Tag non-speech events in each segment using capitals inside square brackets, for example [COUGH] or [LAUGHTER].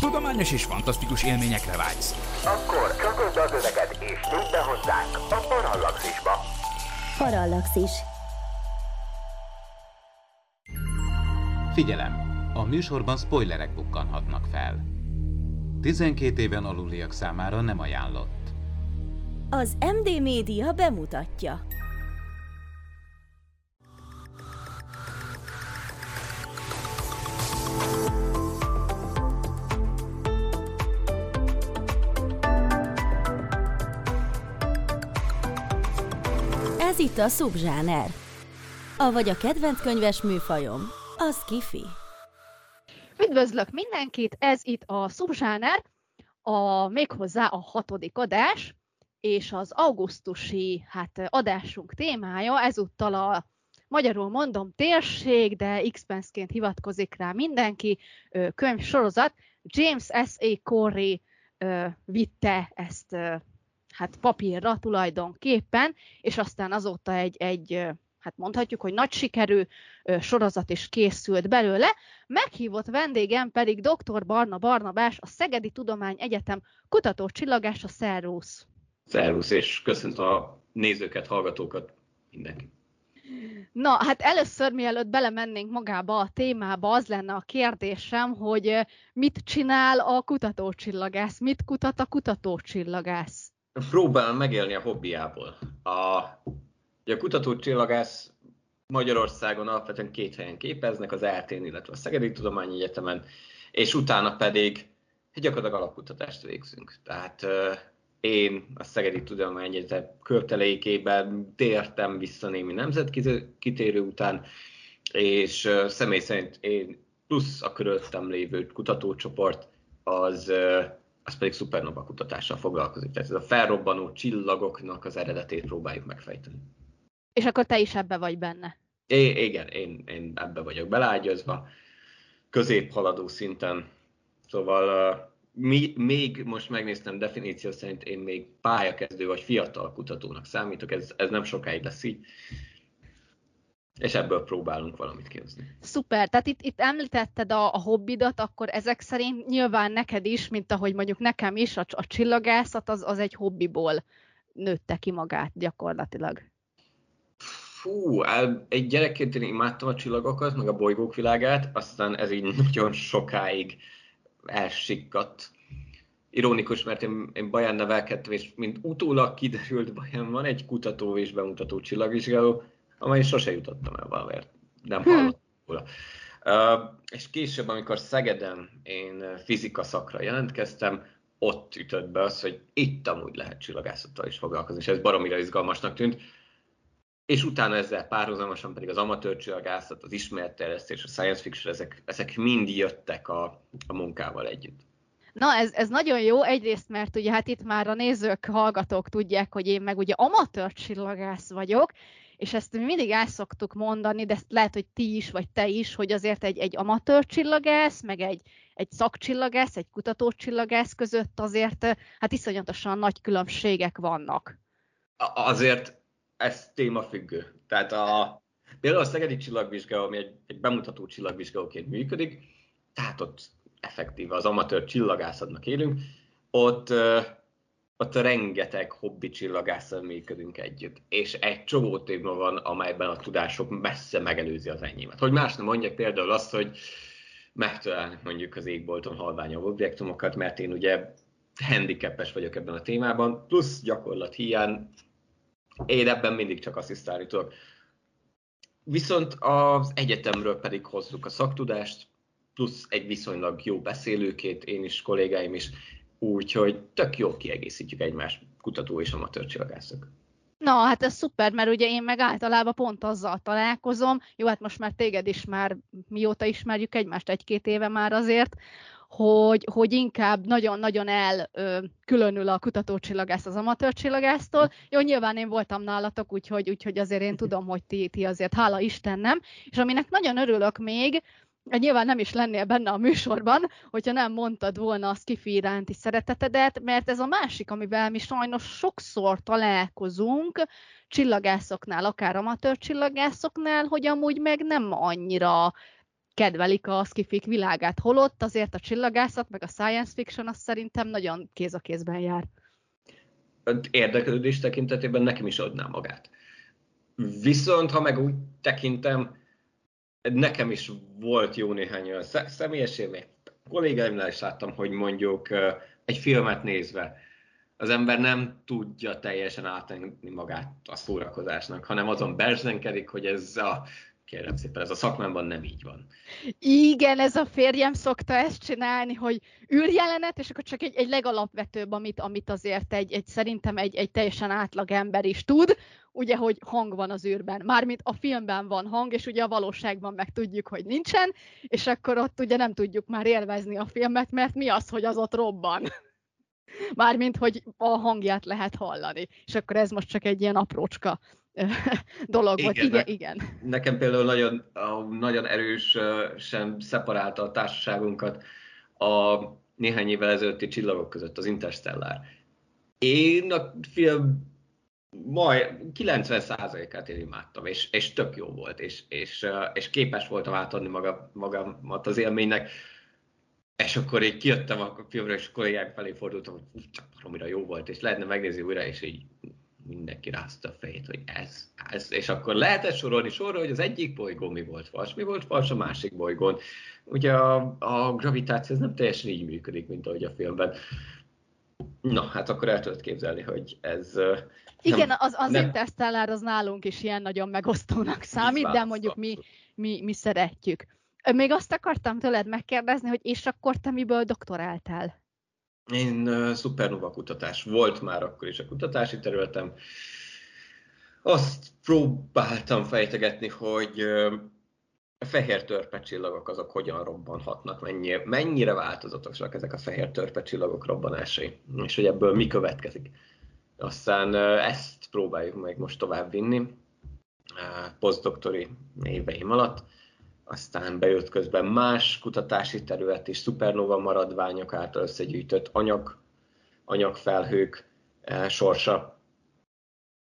Tudományos és fantasztikus élményekre vágysz. Akkor csatold az öveket és nyújt be hozzánk a Parallaxisba. Parallaxis. Figyelem! A műsorban spoilerek bukkanhatnak fel. 12 éven aluliak számára nem ajánlott. Az MD Média bemutatja. Itt a szubzsáner. Avagy a kedvenc könyves műfajom, az kifi. Üdvözlök mindenkit, ez itt a Szubzsáner, a, méghozzá a hatodik adás, és az augusztusi hát, adásunk témája ezúttal a magyarul mondom térség, de X-Pensként hivatkozik rá mindenki, könyv sorozat. James S.A. Corey vitte ezt hát papírra tulajdonképpen, és aztán azóta egy, egy hát mondhatjuk, hogy nagy sikerű sorozat is készült belőle. Meghívott vendégem pedig dr. Barna Barnabás, a Szegedi Tudomány Egyetem a Szervusz! Szervusz, és köszöntöm a nézőket, hallgatókat, mindenki. Na, hát először, mielőtt belemennénk magába a témába, az lenne a kérdésem, hogy mit csinál a kutatócsillagász, mit kutat a kutatócsillagász? Próbálom megélni a hobbiából. A Ugye a kutatócsillagász Magyarországon alapvetően két helyen képeznek, az ELTén, illetve a Szegedi Tudományi Egyetemen, és utána pedig gyakorlatilag alapkutatást végzünk. Tehát én a Szegedi Tudományi Egyetem kötelékében tértem vissza némi nemzetkitérő után, és személy szerint én plusz a körülöttem lévő kutatócsoport az, az pedig szupernova kutatással foglalkozik. Tehát ez a felrobbanó csillagoknak az eredetét próbáljuk megfejteni. És akkor te is ebbe vagy benne. É, igen, én, én ebbe vagyok belágyazva, középhaladó szinten. Szóval uh, mi, még most megnéztem definíció szerint én még pályakezdő vagy fiatal kutatónak számítok, ez, ez nem sokáig lesz így. És ebből próbálunk valamit kihozni. Szuper, tehát itt, itt említetted a, a hobbidat, akkor ezek szerint nyilván neked is, mint ahogy mondjuk nekem is, a, a csillagászat az, az egy hobbiból nőtte ki magát gyakorlatilag fú, egy gyerekként én imádtam a csillagokat, meg a bolygók világát, aztán ez így [LAUGHS] nagyon sokáig elsikkadt. Ironikus, mert én, én Baján nevelkedtem, és mint utólag kiderült, Baján van egy kutató és bemutató csillagvizsgáló, amely sose jutottam el valamiért. Nem hm. hallottam róla. Uh, és később, amikor Szegeden én fizika szakra jelentkeztem, ott ütött be az, hogy itt amúgy lehet csillagászattal is foglalkozni, és ez baromira izgalmasnak tűnt és utána ezzel párhuzamosan pedig az amatőr csillagászat, az ismeretterjesztés, a science fiction, ezek, ezek mind jöttek a, a munkával együtt. Na, ez, ez nagyon jó, egyrészt, mert ugye hát itt már a nézők, hallgatók tudják, hogy én meg ugye amatőr csillagász vagyok, és ezt mi mindig el szoktuk mondani, de ezt lehet, hogy ti is, vagy te is, hogy azért egy, egy amatőr csillagász, meg egy, egy szakcsillagász, egy kutatócsillagász között azért hát iszonyatosan nagy különbségek vannak. Azért ez témafüggő. Tehát a, például a Szegedi csillagvizsgáló, ami egy, egy bemutató csillagvizsgálóként működik, tehát ott effektíve az amatőr csillagászatnak élünk, ott, ott rengeteg hobbi csillagászat működünk együtt. És egy csomó téma van, amelyben a tudások messze megelőzi az enyémet. Hogy más nem mondjak például azt, hogy megtalálni mondjuk az égbolton halványabb objektumokat, mert én ugye handicapes vagyok ebben a témában, plusz gyakorlat hiány én ebben mindig csak asszisztálni tudok. Viszont az egyetemről pedig hozzuk a szaktudást, plusz egy viszonylag jó beszélőkét, én is, kollégáim is, úgyhogy tök jó kiegészítjük egymást, kutató és amatőr csillagászok. Na, hát ez szuper, mert ugye én meg általában pont azzal találkozom, jó, hát most már téged is már mióta ismerjük egymást, egy-két éve már azért, hogy, hogy inkább nagyon-nagyon elkülönül a kutatócsillagász az amatőrcsillagásztól. Jó, nyilván én voltam nálatok, úgyhogy, úgyhogy azért én tudom, hogy ti, ti azért, hála Istennem, és aminek nagyon örülök még, nyilván nem is lennél benne a műsorban, hogyha nem mondtad volna a skifi iránti szeretetedet, mert ez a másik, amivel mi sajnos sokszor találkozunk, csillagászoknál, akár amatőr csillagászoknál, hogy amúgy meg nem annyira kedvelik a skifik világát. Holott azért a csillagászat, meg a science fiction az szerintem nagyon kéz a kézben jár. Érdeklődés tekintetében nekem is adná magát. Viszont, ha meg úgy tekintem, nekem is volt jó néhány olyan személyes élmény. Kollégáimnál is láttam, hogy mondjuk egy filmet nézve az ember nem tudja teljesen átengni magát a szórakozásnak, hanem azon berzenkedik, hogy ez a kérem szépen, ez a szakmámban nem így van. Igen, ez a férjem szokta ezt csinálni, hogy űrjelenet, és akkor csak egy, egy legalapvetőbb, amit, amit azért egy, egy szerintem egy, egy teljesen átlag ember is tud, ugye, hogy hang van az űrben. Mármint a filmben van hang, és ugye a valóságban meg tudjuk, hogy nincsen, és akkor ott ugye nem tudjuk már élvezni a filmet, mert mi az, hogy az ott robban. [LAUGHS] Mármint, hogy a hangját lehet hallani. És akkor ez most csak egy ilyen aprócska [LAUGHS] dolog volt. Igen, igen. Nekem például nagyon, nagyon erősen szeparálta a társaságunkat a néhány évvel ezelőtti csillagok között, az Interstellar. Én a film majd 90%-át én imádtam, és, és tök jó volt, és, és, és képes voltam átadni maga, magamat az élménynek. És akkor így kijöttem a filmre, és a kollégák felé fordultam, hogy csak baromira jó volt, és lehetne megnézni újra, és így mindenki rázta a fejét, hogy ez, ez, és akkor lehetett sorolni sorra, hogy az egyik bolygó mi volt fals, mi volt fals a másik bolygón. Ugye a, a gravitáció ez nem teljesen így működik, mint ahogy a filmben. Na, hát akkor el tudod képzelni, hogy ez... Igen, nem, az, az nem... Interstellar az nálunk is ilyen nagyon megosztónak számít, de mondjuk mi, mi, mi szeretjük. Még azt akartam tőled megkérdezni, hogy és akkor te miből doktoráltál? Én uh, szupernova kutatás volt már akkor is a kutatási területem. Azt próbáltam fejtegetni, hogy uh, a fehér törpecsillagok azok hogyan robbanhatnak, mennyire, mennyire változatosak ezek a fehér törpecsillagok robbanásai, és hogy ebből mi következik. Aztán ezt próbáljuk meg most tovább vinni posztdoktori éveim alatt aztán bejött közben más kutatási terület is, szupernova maradványok által összegyűjtött anyag, anyagfelhők e, sorsa.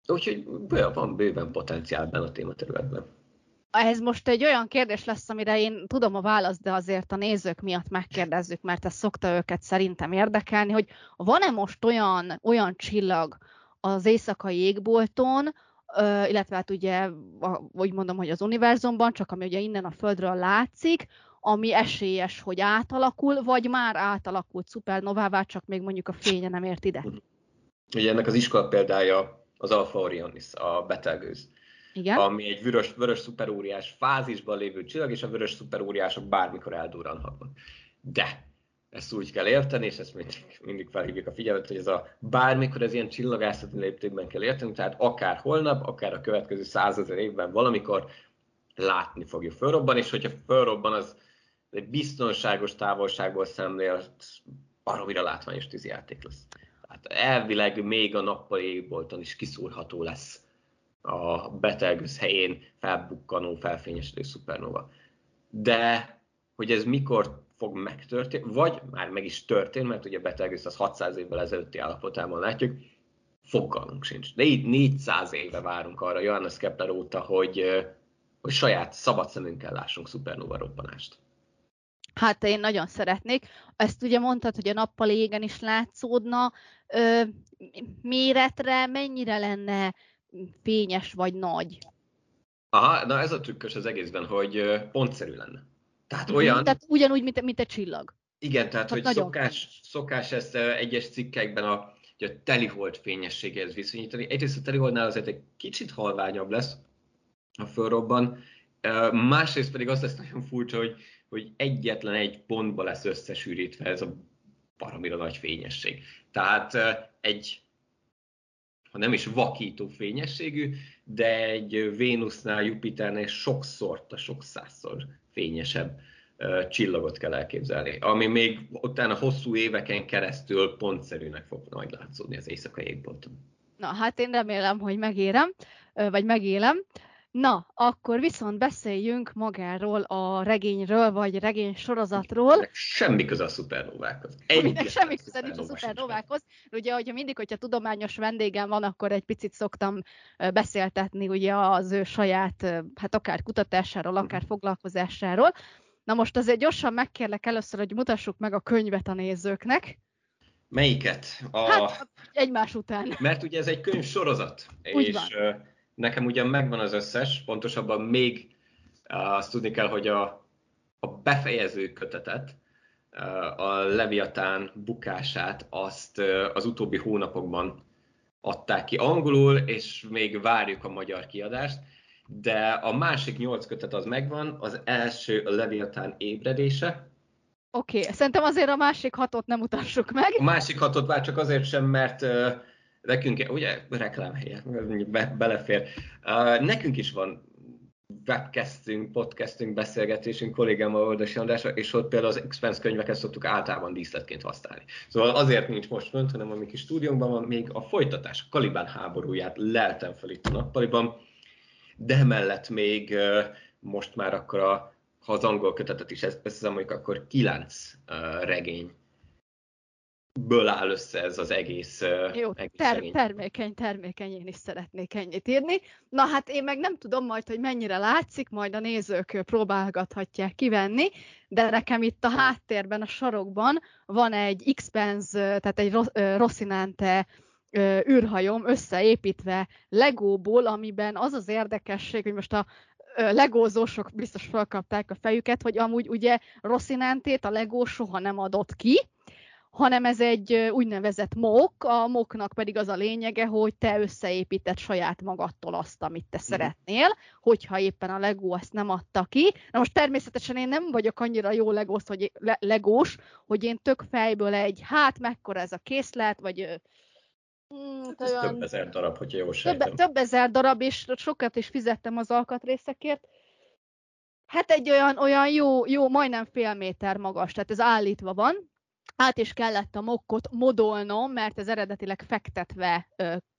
Úgyhogy van bőven potenciál ebben a tématerületben. Ez most egy olyan kérdés lesz, amire én tudom a választ, de azért a nézők miatt megkérdezzük, mert ez szokta őket szerintem érdekelni, hogy van-e most olyan, olyan csillag az éjszakai égbolton, illetve hát ugye, úgy mondom, hogy az univerzumban, csak ami ugye innen a Földről látszik, ami esélyes, hogy átalakul, vagy már átalakult szupernovává, csak még mondjuk a fénye nem ért ide. Ugye ennek az iskola példája az Alpha Orionis, a Betelgeuse. Igen? ami egy vörös, vörös szuperóriás fázisban lévő csillag, és a vörös szuperóriások bármikor eldurranhatnak. De ezt úgy kell érteni, és ezt mindig, mindig felhívjuk a figyelmet, hogy ez a bármikor ez ilyen csillagászati léptékben kell érteni, tehát akár holnap, akár a következő százezer évben valamikor látni fogja fölrobban, és hogyha fölrobban, az egy biztonságos távolságból szemlélt baromira látványos tűzijáték lesz. Tehát elvileg még a nappali égbolton is kiszúrható lesz a betelgőz helyén felbukkanó, felfényesülő szupernova. De hogy ez mikor fog megtörténni, vagy már meg is történt, mert ugye Betelgeuse az 600 évvel ezelőtti állapotában látjuk, fogalmunk sincs. De így 400 éve várunk arra Johannes Kepler óta, hogy, hogy saját szabad szemünkkel lássunk szupernova robbanást. Hát én nagyon szeretnék. Ezt ugye mondtad, hogy a nappal égen is látszódna. Ö, méretre mennyire lenne fényes vagy nagy? Aha, na ez a trükkös az egészben, hogy pontszerű lenne. Tehát olyan... Tehát ugyanúgy, mint, mint egy csillag. Igen, tehát, tehát hogy szokás, szokás ezt egyes cikkekben a, a telihold fényességéhez viszonyítani. Egyrészt a teliholdnál azért egy kicsit halványabb lesz a fölrobban, másrészt pedig az lesz nagyon furcsa, hogy, hogy egyetlen egy pontba lesz összesűrítve ez a baromira nagy fényesség. Tehát egy, ha nem is vakító fényességű, de egy Vénusznál, Jupiternél sokszor, a sok százszor fényesebb csillagot kell elképzelni, ami még utána hosszú éveken keresztül pontszerűnek fog majd látszódni az éjszakai égbolton. Na, hát én remélem, hogy megérem, vagy megélem. Na, akkor viszont beszéljünk magáról a regényről, vagy regény sorozatról. Semmi köze a szupernovákhoz. Aminek [LAUGHS] semmi köze nincs a szupernovákhoz. Ugye, hogyha mindig, hogyha tudományos vendégem van, akkor egy picit szoktam beszéltetni ugye az ő saját, hát akár kutatásáról, akár foglalkozásáról. Na most azért gyorsan megkérlek először, hogy mutassuk meg a könyvet a nézőknek. Melyiket? A... Hát egymás után. Mert ugye ez egy könyv sorozat, Úgy és van. Nekem ugyan megvan az összes, pontosabban még azt tudni kell, hogy a, a befejező kötetet, a Leviatán bukását, azt az utóbbi hónapokban adták ki angolul, és még várjuk a magyar kiadást, de a másik nyolc kötet az megvan, az első a Leviatán ébredése, Oké, okay. szerintem azért a másik hatot nem mutassuk meg. A másik hatot már csak azért sem, mert nekünk, ugye, reklámhelye, be, belefér. Uh, nekünk is van webcastünk, podcastünk, beszélgetésünk kollégámmal Oldas Andrásra, és ott például az Expense könyveket szoktuk általában díszletként használni. Szóval azért nincs most fönt, hanem a mi kis stúdiónkban van még a folytatás, a Kalibán háborúját leltem fel itt a nappaliban, de emellett még most már akkor a ha az angol kötetet is összeszámoljuk, akkor kilenc regény ből áll össze ez az egész, Jó, egész ter- termékeny, termékeny, én is szeretnék ennyit írni. Na hát én meg nem tudom majd, hogy mennyire látszik, majd a nézők próbálgathatják kivenni, de nekem itt a háttérben, a sarokban van egy X-Pens, ö, tehát egy Ro- ö, Rocinante ö, űrhajom összeépítve Legóból, amiben az az érdekesség, hogy most a legózósok biztos felkapták a fejüket, hogy amúgy ugye Rocinantét a Legó soha nem adott ki, hanem ez egy úgynevezett mók, a móknak pedig az a lényege, hogy te összeépíted saját magadtól azt, amit te szeretnél, hogyha éppen a Lego ezt nem adta ki. Na most természetesen én nem vagyok annyira jó legós, hogy, le, legós, hogy én tök fejből egy, hát mekkora ez a készlet, vagy mm, Hát Ez több ezer darab, hogyha jól több, sejtem. több ezer darab, és sokat is fizettem az alkatrészekért. Hát egy olyan, olyan jó, jó, majdnem fél méter magas, tehát ez állítva van. Át is kellett a mokkot modolnom, mert ez eredetileg fektetve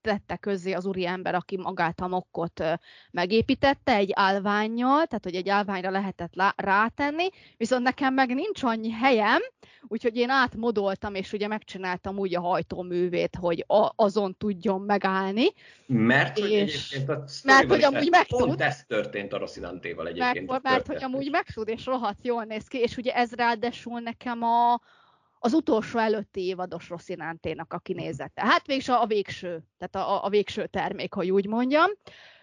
tette közzé az úriember, aki magát a mokkot megépítette egy állványjal, tehát hogy egy állványra lehetett rátenni, viszont nekem meg nincs annyi helyem, úgyhogy én átmodoltam, és ugye megcsináltam úgy a hajtóművét, hogy a- azon tudjon megállni, Mert hogy És- egyébként a Mert hogy amúgy meg pont tud. ez történt a Rocinantéval mert, egyébként. a mert hogy amúgy megtud, és rohadt jól néz ki, és ugye ez ráadásul nekem a, az utolsó előtti évados Rocinanténak a kinézete. Hát végig a, a végső, tehát a, a- végső termék, hogy úgy mondjam.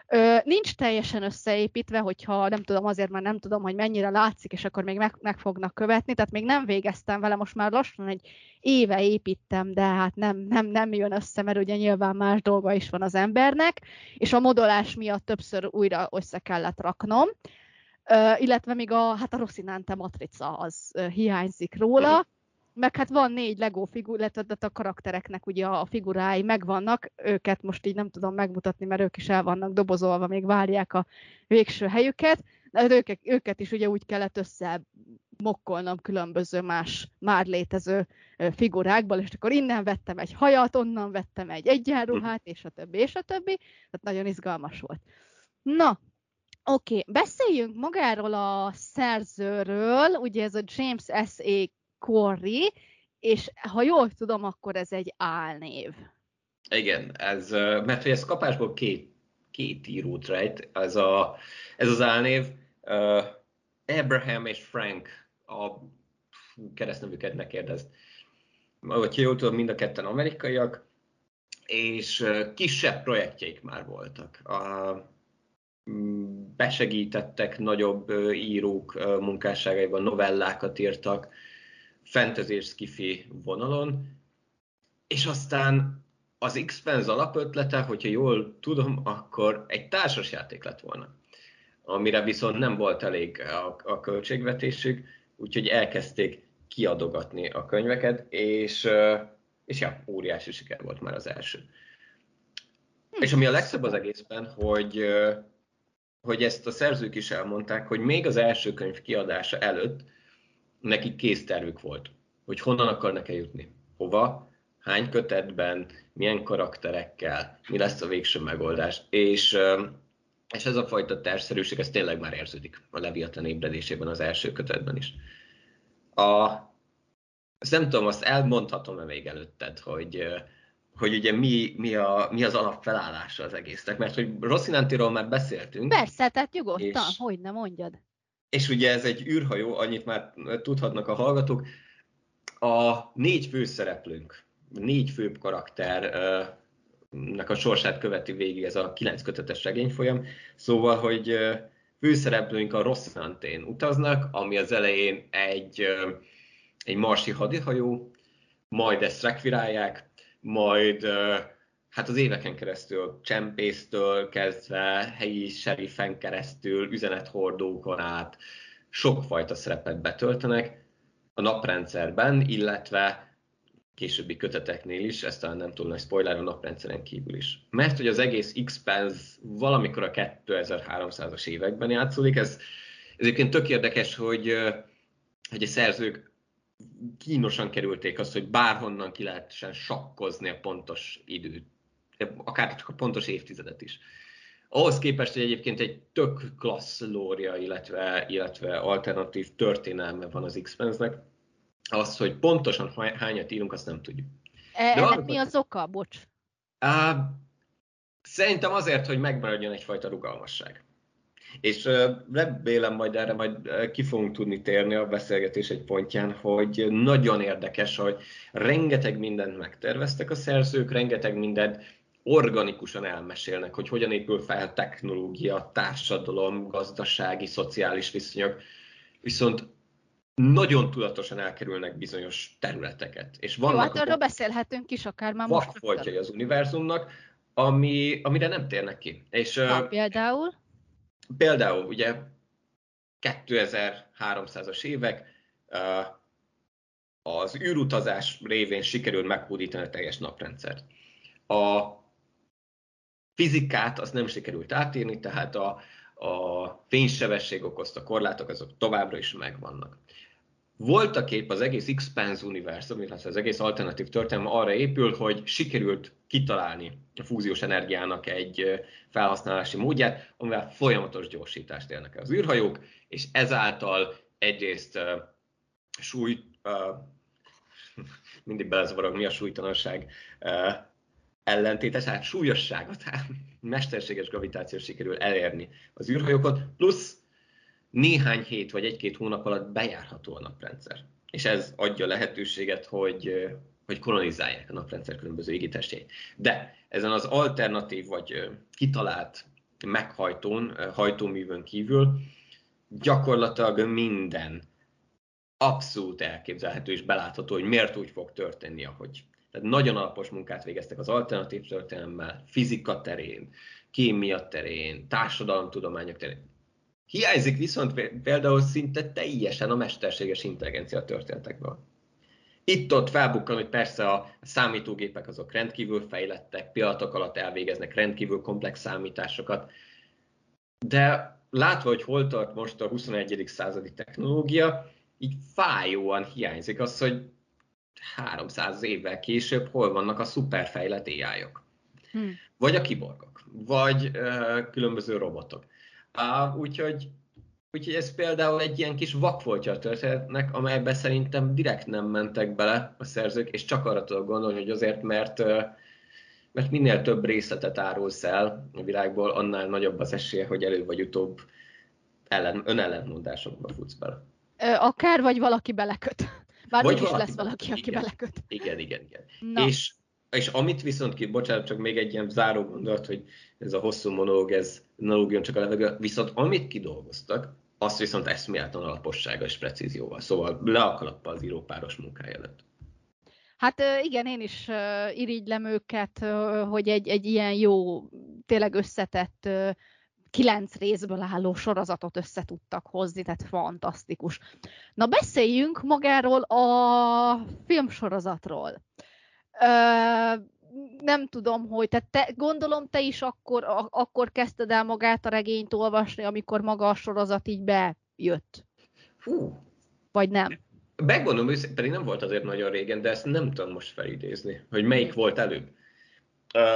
Ö, nincs teljesen összeépítve, hogyha nem tudom, azért már nem tudom, hogy mennyire látszik, és akkor még meg, meg fognak követni, tehát még nem végeztem vele, most már lassan egy éve építem, de hát nem, nem, nem jön össze, mert ugye nyilván más dolga is van az embernek, és a modolás miatt többször újra össze kellett raknom. Ö, illetve még a, hát a Rocinante matrica az hiányzik róla, meg hát van négy Lego figura, illetve tehát a karaktereknek ugye a figurái megvannak, őket most így nem tudom megmutatni, mert ők is el vannak dobozolva, még várják a végső helyüket, de hát őket, őket is ugye úgy kellett össze mokkolnom különböző más már létező figurákból, és akkor innen vettem egy hajat, onnan vettem egy egyenruhát, és a többi, és a többi. Tehát nagyon izgalmas volt. Na, oké, okay. beszéljünk magáról a szerzőről, ugye ez a James S.A. Corey, és ha jól tudom, akkor ez egy álnév. Igen, ez, mert hogy ez kapásból két, két írót rejt, ez, a, ez az álnév. Uh, Abraham és Frank a keresztnevüket ne kérdezd. Hogyha jól tudom, mind a ketten amerikaiak, és kisebb projektjeik már voltak. Mm, besegítettek nagyobb írók munkásságaiban, novellákat írtak, fantasy és skifi vonalon, és aztán az X-Fens alapötlete, hogyha jól tudom, akkor egy társasjáték lett volna, amire viszont nem volt elég a, a költségvetésük, úgyhogy elkezdték kiadogatni a könyveket, és, és ja, óriási siker volt már az első. És ami a legszebb az egészben, hogy, hogy ezt a szerzők is elmondták, hogy még az első könyv kiadása előtt nekik késztervük volt, hogy honnan akarnak eljutni, hova, hány kötetben, milyen karakterekkel, mi lesz a végső megoldás. És, és ez a fajta tervszerűség, ez tényleg már érződik a Leviathan ébredésében az első kötetben is. A, ezt nem tudom, azt elmondhatom-e még előtted, hogy, hogy ugye mi, mi, a, mi az alapfelállása az egésznek, mert hogy Rocinantiról már beszéltünk. Persze, tehát nyugodtan, És- hogy ne mondjad. És ugye ez egy űrhajó, annyit már tudhatnak a hallgatók, a négy főszereplőnk, négy főbb karakternek a sorsát követi végig ez a kilenc kötetes regényfolyam, szóval, hogy főszereplőink a Rosszantén utaznak, ami az elején egy, egy marsi hadihajó, majd ezt rekvirálják, majd hát az éveken keresztül, csempésztől kezdve, helyi serifen keresztül, üzenethordókon át, sokfajta szerepet betöltenek a naprendszerben, illetve későbbi köteteknél is, ezt talán nem túl nagy spoiler a naprendszeren kívül is. Mert hogy az egész X-Pens valamikor a 2300-as években játszódik, ez, ez egyébként tök érdekes, hogy, hogy a szerzők kínosan kerülték azt, hogy bárhonnan ki lehessen sakkozni a pontos időt, akár csak a pontos évtizedet is. Ahhoz képest, hogy egyébként egy tök klassz lória, illetve, illetve alternatív történelme van az X-Pensnek, az, hogy pontosan hányat írunk, azt nem tudjuk. E, ennek amikor... mi az oka? Bocs. Uh, szerintem azért, hogy megmaradjon egyfajta rugalmasság. És remélem majd erre majd ki fogunk tudni térni a beszélgetés egy pontján, hogy nagyon érdekes, hogy rengeteg mindent megterveztek a szerzők, rengeteg mindent organikusan elmesélnek, hogy hogyan épül fel technológia, társadalom, gazdasági, szociális viszonyok. Viszont nagyon tudatosan elkerülnek bizonyos területeket. És vannak Jó, hát arról beszélhetünk is akár már most. Vakfoltjai az univerzumnak, ami, amire nem térnek ki. És, Na, például? Például, ugye 2300-as évek, az űrutazás révén sikerül meghódítani a teljes naprendszert. A fizikát azt nem sikerült átírni, tehát a, a fénysebesség okozta korlátok azok továbbra is megvannak. Voltak épp az egész Expanse univerzum, illetve az egész alternatív történelme arra épül, hogy sikerült kitalálni a fúziós energiának egy felhasználási módját, amivel folyamatos gyorsítást élnek az űrhajók, és ezáltal egyrészt uh, súly, uh, [LAUGHS] mindig belezavarok, mi a súlytalanság uh, ellentétes, hát súlyosságot, [LAUGHS] hát mesterséges gravitáció sikerül elérni az űrhajókot, plusz néhány hét vagy egy-két hónap alatt bejárható a naprendszer. És ez adja lehetőséget, hogy, hogy kolonizálják a naprendszer különböző égitestjeit. De ezen az alternatív vagy kitalált meghajtón, hajtóművön kívül gyakorlatilag minden abszolút elképzelhető és belátható, hogy miért úgy fog történni, ahogy. Tehát nagyon alapos munkát végeztek az alternatív történelemmel, fizika terén, kémia terén, társadalomtudományok terén. Hiányzik viszont például szinte teljesen a mesterséges intelligencia történetekből. Itt-ott felbukkan, hogy persze a számítógépek azok rendkívül fejlettek, pillanatok alatt elvégeznek rendkívül komplex számításokat, de látva, hogy hol tart most a 21. századi technológia, így fájóan hiányzik az, hogy 300 évvel később hol vannak a szuperfejlett ai -ok. Hmm. Vagy a kiborgok, vagy uh, különböző robotok. Uh, úgyhogy, úgyhogy ez például egy ilyen kis vakfoltja a történetnek, amelybe szerintem direkt nem mentek bele a szerzők, és csak arra tudok gondolni, hogy azért, mert, mert minél több részletet árulsz el a világból, annál nagyobb az esélye, hogy előbb vagy utóbb ellen, önellentmondásokba futsz bele. Akár vagy valaki beleköt. Bár vagy is lesz valaki, aki igen, beleköt. Igen, igen, igen. Na. És és amit viszont ki, bocsánat, csak még egy ilyen záró gondolat, hogy ez a hosszú monológ, ez ne csak a levegő, viszont amit kidolgoztak, azt viszont eszméletlen alapossága és precízióval, szóval le a kalappal az írópáros munkája előtt. Hát igen, én is irigylem őket, hogy egy, egy ilyen jó, tényleg összetett kilenc részből álló sorozatot össze tudtak hozni, tehát fantasztikus. Na beszéljünk magáról a filmsorozatról nem tudom, hogy, tehát te, gondolom te is akkor, a, akkor kezdted el magát a regényt olvasni, amikor maga a sorozat így bejött. Hú. Vagy nem? Megmondom, pedig nem volt azért nagyon régen, de ezt nem tudom most felidézni, hogy melyik volt előbb.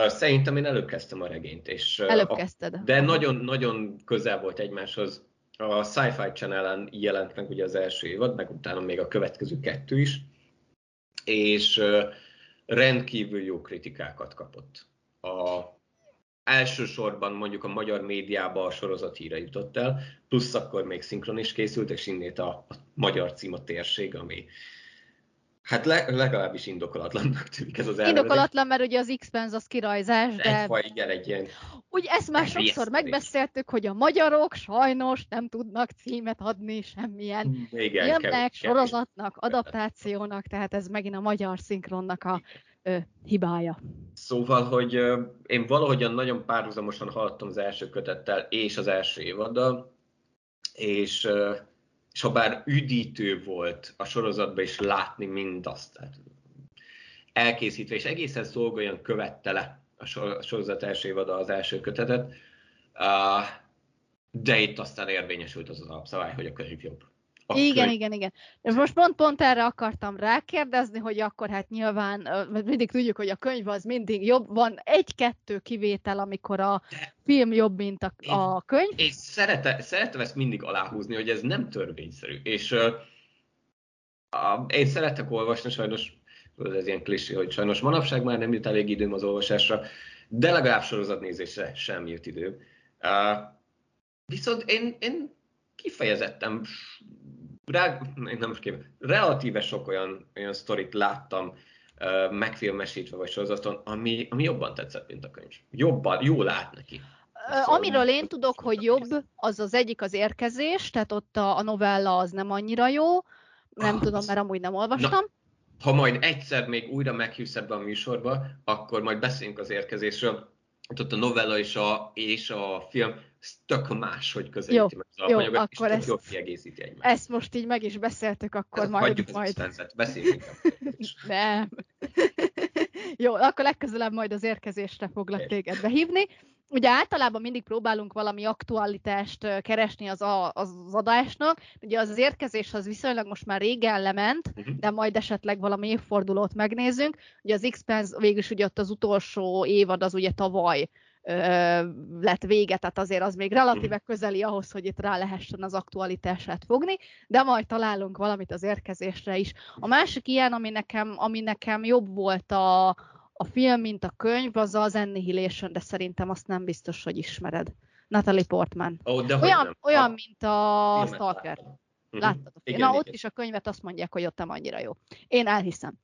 Szerintem én előbb kezdtem a regényt. És, előbb kezdted. De nagyon-nagyon közel volt egymáshoz. A Sci-Fi Channel-en jelent meg ugye az első évad, meg utána még a következő kettő is. És rendkívül jó kritikákat kapott. A, elsősorban mondjuk a magyar médiába a sorozat híre jutott el, plusz akkor még szinkron is készült, és innét a, a magyar cím a térség, ami hát le, legalábbis indokolatlannak tűnik ez az elnevezés. Indokolatlan, mert ugye az X-Penz az kirajzás, de... Egyfaj, igen, egy ilyen Ugye ezt már sokszor Elhelyezkedés. megbeszéltük, hogy a magyarok sajnos nem tudnak címet adni semmilyen igen, filmnek, kevés- sorozatnak, adaptációnak, tehát ez megint a magyar szinkronnak a ö, hibája. Szóval, hogy ö, én valahogyan nagyon párhuzamosan haladtam az első kötettel és az első évaddal, és, ö, és üdítő volt a sorozatban is látni mindazt, tehát elkészítve, és egészen szolgáljan követte le a sor- a sorozat első évada az első kötetet, de itt aztán érvényesült az az alapszabály, hogy a könyv jobb. A igen, igen, igen. Most pont, pont erre akartam rákérdezni, hogy akkor hát nyilván, mert mindig tudjuk, hogy a könyv az mindig jobb, van egy-kettő kivétel, amikor a film jobb, mint a, a könyv. És szerete, szeretem ezt mindig aláhúzni, hogy ez nem törvényszerű. És uh, a, én szeretek olvasni, sajnos ez ilyen klisé, hogy sajnos manapság már nem jut elég időm az olvasásra, de legalább sorozatnézésre sem jut idő. Uh, viszont én, én kifejezetten rá, nem most kép, relatíve sok olyan, olyan sztorit láttam uh, megfilmesítve vagy sorozaton, ami, ami jobban tetszett, mint a könyv. Jobban, jól lát neki. Ö, Amiről én tudok, hogy jobb, az az egyik az érkezés, tehát ott a, a novella az nem annyira jó, nem Ah, tudom, mert amúgy nem olvastam. ha majd egyszer még újra meghívsz ebbe a műsorba, akkor majd beszéljünk az érkezésről. Ott, a novella és a, és a film tök más, hogy közelíti Jó, meg az jó, alapanyagot, és akkor tök ezt- jól kiegészíti egymást. Ezt most így meg is beszéltük, akkor Tehát majd... hagyjuk majd... Expense-et, beszéljünk. [LAUGHS] Nem. [LAUGHS] Jó, akkor legközelebb majd az érkezésre foglak téged behívni. Ugye általában mindig próbálunk valami aktualitást keresni az, a, az adásnak. Ugye az, az érkezés az viszonylag most már régen lement, Mhm. de majd esetleg valami évfordulót megnézünk. Ugye az Expense végülis ugye ott az utolsó évad az ugye tavaly lett vége, tehát azért az még relatíve közeli ahhoz, hogy itt rá lehessen az aktualitását fogni, de majd találunk valamit az érkezésre is. A másik ilyen, ami nekem, ami nekem jobb volt a, a film, mint a könyv, az az Annihilation, de szerintem azt nem biztos, hogy ismered. Natalie Portman. De hogy Olyan, nem. olyan mint a filmet Stalker. Mhm. Láttad a film. Igen, Na, ott igen. is a könyvet azt mondják, hogy ott nem annyira jó. Én elhiszem.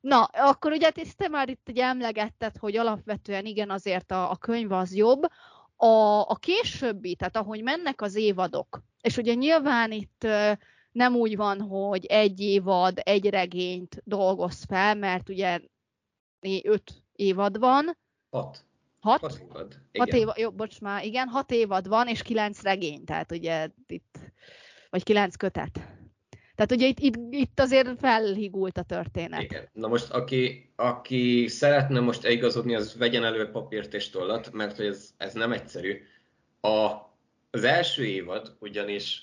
Na, akkor ugye te te már itt ugye emlegetted, hogy alapvetően igen, azért a, a könyv az jobb. A, a későbbi, tehát ahogy mennek az évadok, és ugye nyilván itt nem úgy van, hogy egy évad, egy regényt dolgoz fel, mert ugye öt évad van, Hat. hat, Hat évad. Hat Igen. évad, jó, bocs már, igen, hat évad van, és kilenc regény, tehát ugye itt, vagy kilenc kötet. Tehát ugye itt, itt, itt azért felhigult a történet. Igen. Na most, aki, aki szeretne most igazodni, az vegyen elő papírt és tollat, mert hogy ez, ez nem egyszerű. A, az első évad ugyanis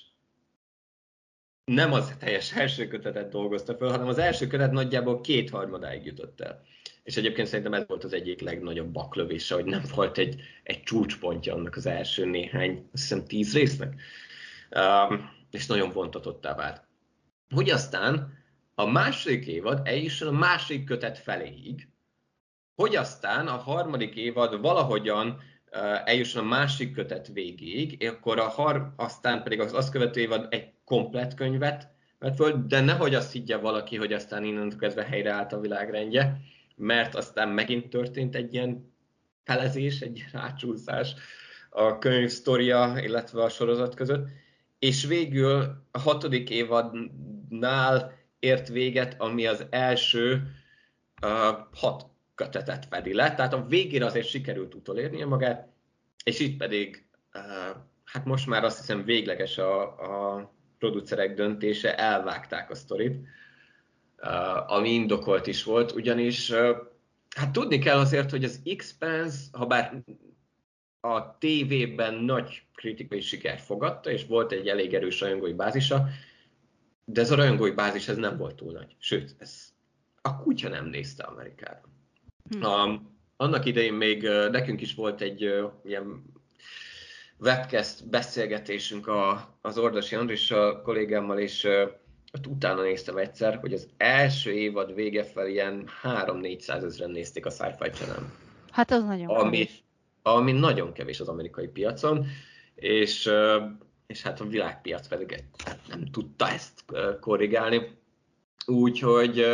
nem az teljes első kötetet dolgozta fel, hanem az első kötet nagyjából kétharmadáig jutott el. És egyébként szerintem ez volt az egyik legnagyobb baklövése, hogy nem volt egy, egy csúcspontja annak az első néhány, azt hiszem tíz résznek, um, és nagyon vontatottá vált. Hogy aztán a második évad eljusson a második kötet feléig, hogy aztán a harmadik évad valahogyan eljusson a másik kötet végéig, akkor a har, aztán pedig az azt követő évad egy komplet könyvet vett föl, de nehogy azt higgye valaki, hogy aztán innentől kezdve helyreállt a világrendje, mert aztán megint történt egy ilyen felezés, egy ilyen rácsúszás a könyv sztoria, illetve a sorozat között, és végül a hatodik évadnál ért véget, ami az első uh, hat kötetet fedi le, tehát a végére azért sikerült utolérnie magát, és itt pedig, uh, hát most már azt hiszem végleges a, a producerek döntése, elvágták a sztorit, uh, ami indokolt is volt, ugyanis uh, hát tudni kell azért, hogy az X-Pense, ha bár a tévében nagy kritikai sikert fogadta, és volt egy elég erős rajongói bázisa, de ez a rajongói bázis ez nem volt túl nagy. Sőt, ez a kutya nem nézte Amerikában. Hm. Um, annak idején még uh, nekünk is volt egy uh, ilyen webcast beszélgetésünk a, az Ordosi Andrissal, kollégámmal, és uh, ott utána néztem egyszer, hogy az első évad vége fel ilyen 3-400 ezeren nézték a Sci-Fi Channel Hát az nagyon ami, kevés. ami nagyon kevés az amerikai piacon, és, és hát a világpiac pedig nem tudta ezt korrigálni. Úgyhogy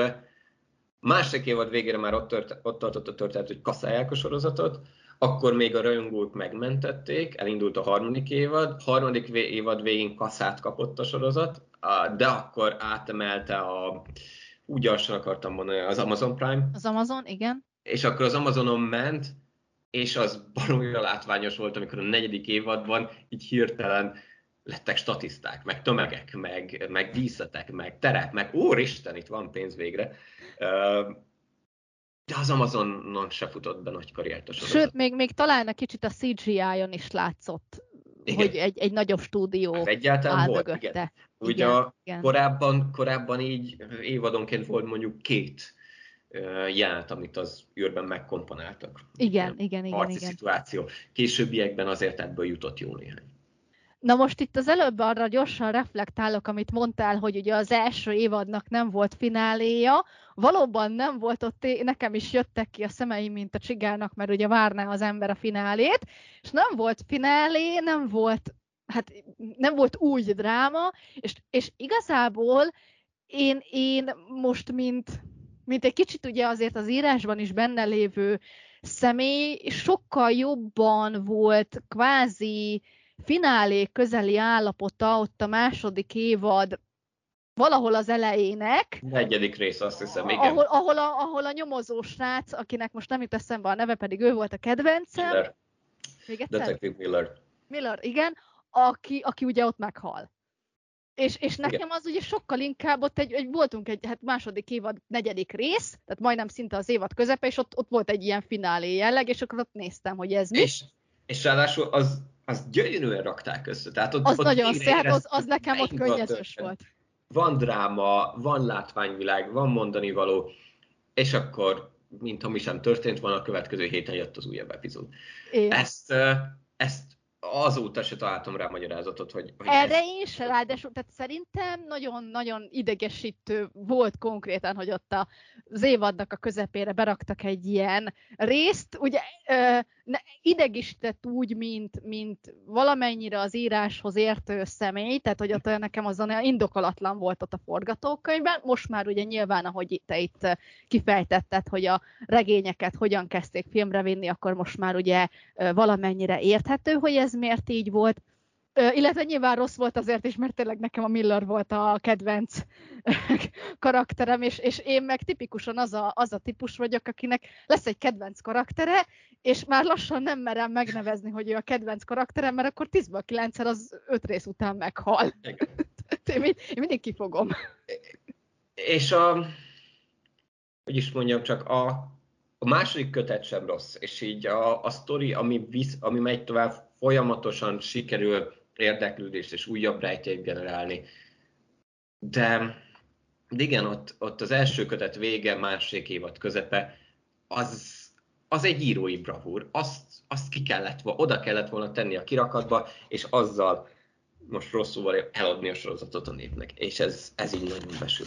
másik évad végére már ott, tört, ott tartott a történet, hogy kaszálják a sorozatot, akkor még a rajongók megmentették, elindult a harmadik évad, harmadik évad végén kaszát kapott a sorozat, de akkor átemelte a, úgy gyorsan akartam mondani, az Amazon Prime. Az Amazon, igen. És akkor az Amazonon ment, és az [LAUGHS] baromira látványos volt, amikor a negyedik évadban így hirtelen lettek statiszták, meg tömegek, meg, meg díszletek, meg terep, meg úristen, itt van pénz végre. De az Amazonon se futott be nagy karriert a sorozat. Sőt, még, még talán egy kicsit a CGI-on is látszott, igen. hogy egy, egy nagyobb stúdió hát egyáltalán volt, mögötte. igen. Ugye igen, igen. Korábban, korábban így évadonként volt mondjuk két jelent, amit az űrben megkomponáltak. Igen, igen, igen. igen. szituáció. Későbbiekben azért ebből jutott jó néhány. Na most itt az előbb arra gyorsan reflektálok, amit mondtál, hogy ugye az első évadnak nem volt fináléja. Valóban nem volt ott, nekem is jöttek ki a szemeim, mint a csigának, mert ugye várná az ember a finálét, és nem volt finálé, nem volt, hát nem volt új dráma, és, és igazából én, én most, mint, mint egy kicsit ugye azért az írásban is benne lévő személy, sokkal jobban volt kvázi finálé közeli állapota ott a második évad valahol az elejének. Negyedik rész, azt hiszem, igen. Ahol, ahol, a, ahol a nyomozó srác, akinek most nem jut eszembe a neve, pedig ő volt a kedvencem. Miller. Detective Miller. Miller, igen, aki, aki ugye ott meghal. És, és nekem igen. az ugye sokkal inkább ott egy, egy, voltunk egy hát második évad negyedik rész, tehát majdnem szinte az évad közepe, és ott, ott volt egy ilyen finálé jelleg, és akkor ott néztem, hogy ez mi. És, és ráadásul az az gyönyörűen rakták össze. Tehát ott, az ott nagyon szép, hát az, az nekem ott könnyezős volt. Van dráma, van látványvilág, van mondani való, és akkor, mint mi sem történt, van a következő héten jött az újabb epizód. Ezt, ezt azóta se találtam rá magyarázatot, hogy... hogy Erre ez... is, ráadásul, tehát szerintem nagyon-nagyon idegesítő volt konkrétan, hogy ott az évadnak a közepére beraktak egy ilyen részt. Ugye idegisített úgy, mint, mint valamennyire az íráshoz értő személy, tehát hogy ott nekem azon indokolatlan volt ott a forgatókönyvben. Most már ugye nyilván, ahogy te itt kifejtetted, hogy a regényeket hogyan kezdték filmre vinni, akkor most már ugye valamennyire érthető, hogy ez miért így volt. Illetve nyilván rossz volt azért is, mert tényleg nekem a Miller volt a kedvenc [LAUGHS] karakterem, és, és én meg tipikusan az a, az a típus vagyok, akinek lesz egy kedvenc karaktere, és már lassan nem merem megnevezni, hogy ő a kedvenc karakterem, mert akkor 10 9 az öt rész után meghal. [LAUGHS] én, mind, én mindig kifogom. És a, hogy is mondjam, csak a, a második kötet sem rossz, és így a, a sztori, ami, visz, ami megy tovább, folyamatosan sikerül érdeklődést és újabb rejtjeit generálni. De, de igen, ott, ott az első kötet vége, másik évad közepe, az, az egy írói bravúr. Azt, azt ki kellett, oda kellett volna tenni a kirakatba, és azzal most rosszul eladni a sorozatot a népnek. És ez, ez így nagyon besül.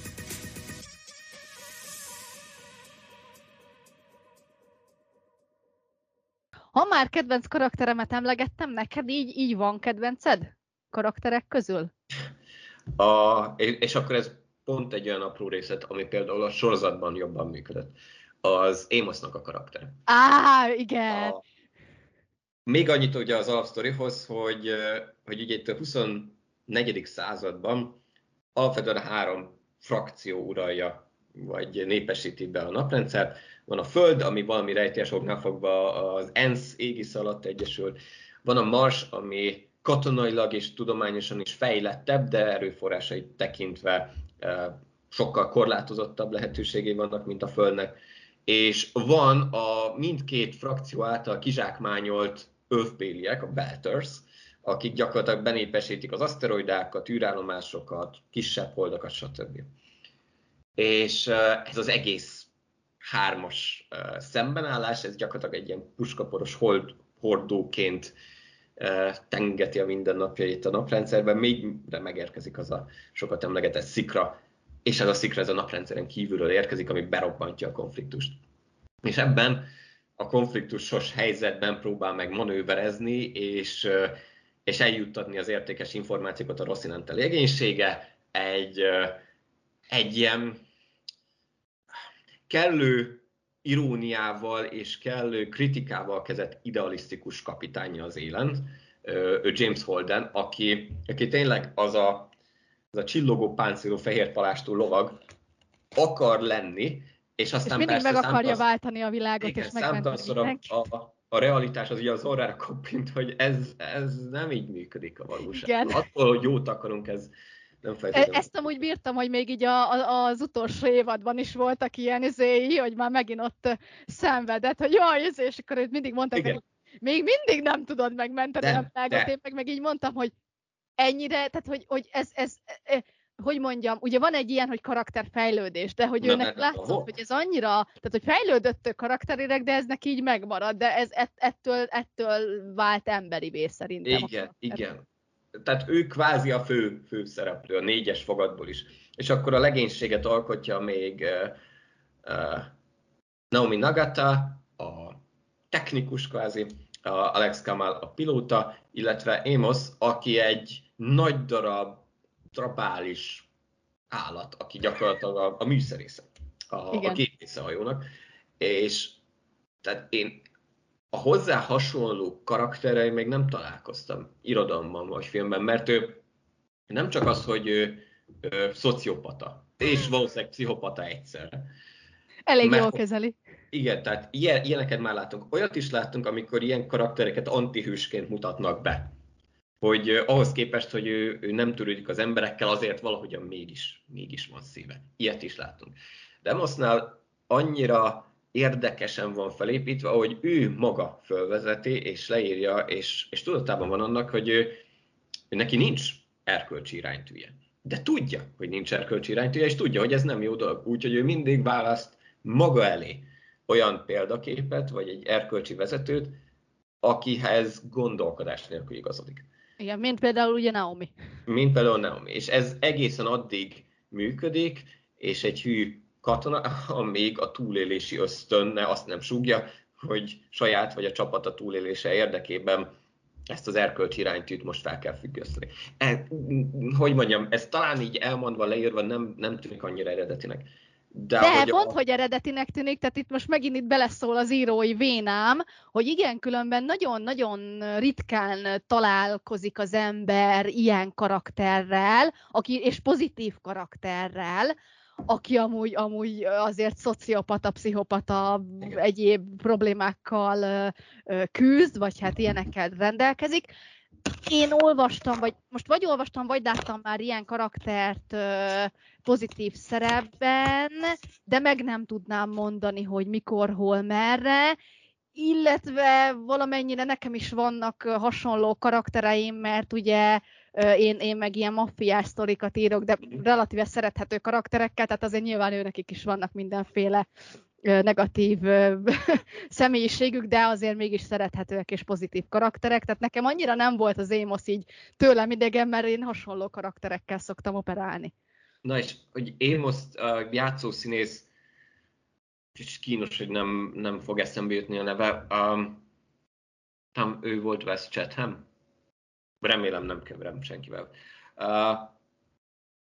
Ha már kedvenc karakteremet emlegettem, neked így, így van kedvenced karakterek közül? A, és akkor ez pont egy olyan apró részlet, ami például a sorozatban jobban működött. Az Amosnak a karaktere. Á, igen! A, még annyit ugye az alapsztorihoz, hogy, hogy ugye itt a 24. században alapvetően három frakció uralja, vagy népesíti be a naprendszert van a Föld, ami valami rejtélyes oknál fogva az ENSZ égisz alatt egyesül, van a Mars, ami katonailag és tudományosan is fejlettebb, de erőforrásait tekintve sokkal korlátozottabb lehetőségei vannak, mint a Földnek. És van a mindkét frakció által kizsákmányolt övbéliek, a Belters, akik gyakorlatilag benépesítik az aszteroidákat, űrállomásokat, kisebb holdakat, stb. És ez az egész hármas szembenállás, ez gyakorlatilag egy ilyen puskaporos hold, hordóként tengeti a mindennapjait a naprendszerben, még megérkezik az a sokat emlegetett szikra, és ez a szikra ez a naprendszeren kívülről érkezik, ami berobbantja a konfliktust. És ebben a konfliktusos helyzetben próbál meg manőverezni, és, és eljuttatni az értékes információkat a Rocinante légénysége egy, egy ilyen kellő iróniával és kellő kritikával kezett idealisztikus kapitánya az élen, ő James Holden, aki, aki tényleg az a, az a csillogó páncéló fehér palástú lovag akar lenni, és aztán és mindig persze meg akarja számtasz, váltani a világot, igen, és megmenteni a, a, a realitás az ugye az orrára koppint, hogy ez, ez nem így működik a valóságban. Attól, hogy jót akarunk, ez, nem feltétlenül. Ezt amúgy bírtam, hogy még így a, a, az utolsó évadban is voltak ilyen izéi, hogy már megint ott szenvedett, hogy jaj, izé, és akkor őt mindig mondták, hogy még mindig nem tudod megmenteni de, a világot. Én meg, meg így mondtam, hogy ennyire, tehát hogy, hogy ez, ez, ez hogy mondjam, ugye van egy ilyen, hogy karakterfejlődés, de hogy Na, őnek látszott, hogy ez annyira, tehát hogy fejlődött karakterileg, de ez neki így megmarad, de ez ettől, ettől vált emberivé szerintem. Igen, igen tehát ő kvázi a fő, fő szereplő, a négyes fogadból is. És akkor a legénységet alkotja még uh, Naomi Nagata, a technikus kvázi, a Alex Kamal a pilóta, illetve Amos, aki egy nagy darab, trapális állat, aki gyakorlatilag a, a műszerésze, a, a gépésze hajónak. És tehát én a hozzá hasonló karakterei még nem találkoztam irodalomban vagy filmben, mert ő nem csak az, hogy ő, ő szociopata, és valószínűleg pszichopata egyszerre. Elég mert, jól kezeli. Igen, tehát ilyen, ilyeneket már látunk. Olyat is láttunk, amikor ilyen karaktereket antihősként mutatnak be. Hogy ahhoz képest, hogy ő, ő nem törődik az emberekkel, azért valahogyan mégis, mégis van szíve. Ilyet is látunk. De Mosznál annyira érdekesen van felépítve, ahogy ő maga fölvezeti és leírja, és, és tudatában van annak, hogy ő, ő neki nincs erkölcsi iránytűje. De tudja, hogy nincs erkölcsi iránytűje, és tudja, hogy ez nem jó dolog. Úgyhogy ő mindig választ maga elé olyan példaképet, vagy egy erkölcsi vezetőt, akihez gondolkodás nélkül igazodik. Igen, mint például ugye Naomi. Mint például Naomi. És ez egészen addig működik, és egy hű katona, [LAUGHS] amíg a túlélési ösztönne azt nem súgja, hogy saját vagy a csapata túlélése érdekében ezt az erkölcsi iránytűt most fel kell függeszteni. E, hogy mondjam, ez talán így elmondva, leírva nem, nem tűnik annyira eredetinek. De, De hogy pont, a... hogy eredetinek tűnik, tehát itt most megint itt beleszól az írói vénám, hogy igen, különben nagyon-nagyon ritkán találkozik az ember ilyen karakterrel, aki, és pozitív karakterrel, aki amúgy, amúgy azért szociopata, pszichopata, Igen. egyéb problémákkal küzd, vagy hát ilyenekkel rendelkezik. Én olvastam, vagy most vagy olvastam, vagy láttam már ilyen karaktert pozitív szerepben, de meg nem tudnám mondani, hogy mikor, hol, merre, illetve valamennyire nekem is vannak hasonló karaktereim, mert ugye én, én meg ilyen maffiás sztorikat írok, de relatíve szerethető karakterekkel, tehát azért nyilván őnekik is vannak mindenféle negatív [LAUGHS] személyiségük, de azért mégis szerethetőek és pozitív karakterek, tehát nekem annyira nem volt az Émosz így tőlem idegen, mert én hasonló karakterekkel szoktam operálni. Na és hogy Émosz uh, játszószínész, és kínos, hogy nem, nem fog eszembe jutni a neve, um, tam ő volt Wes Chatham? Remélem nem keverem senkivel. Uh,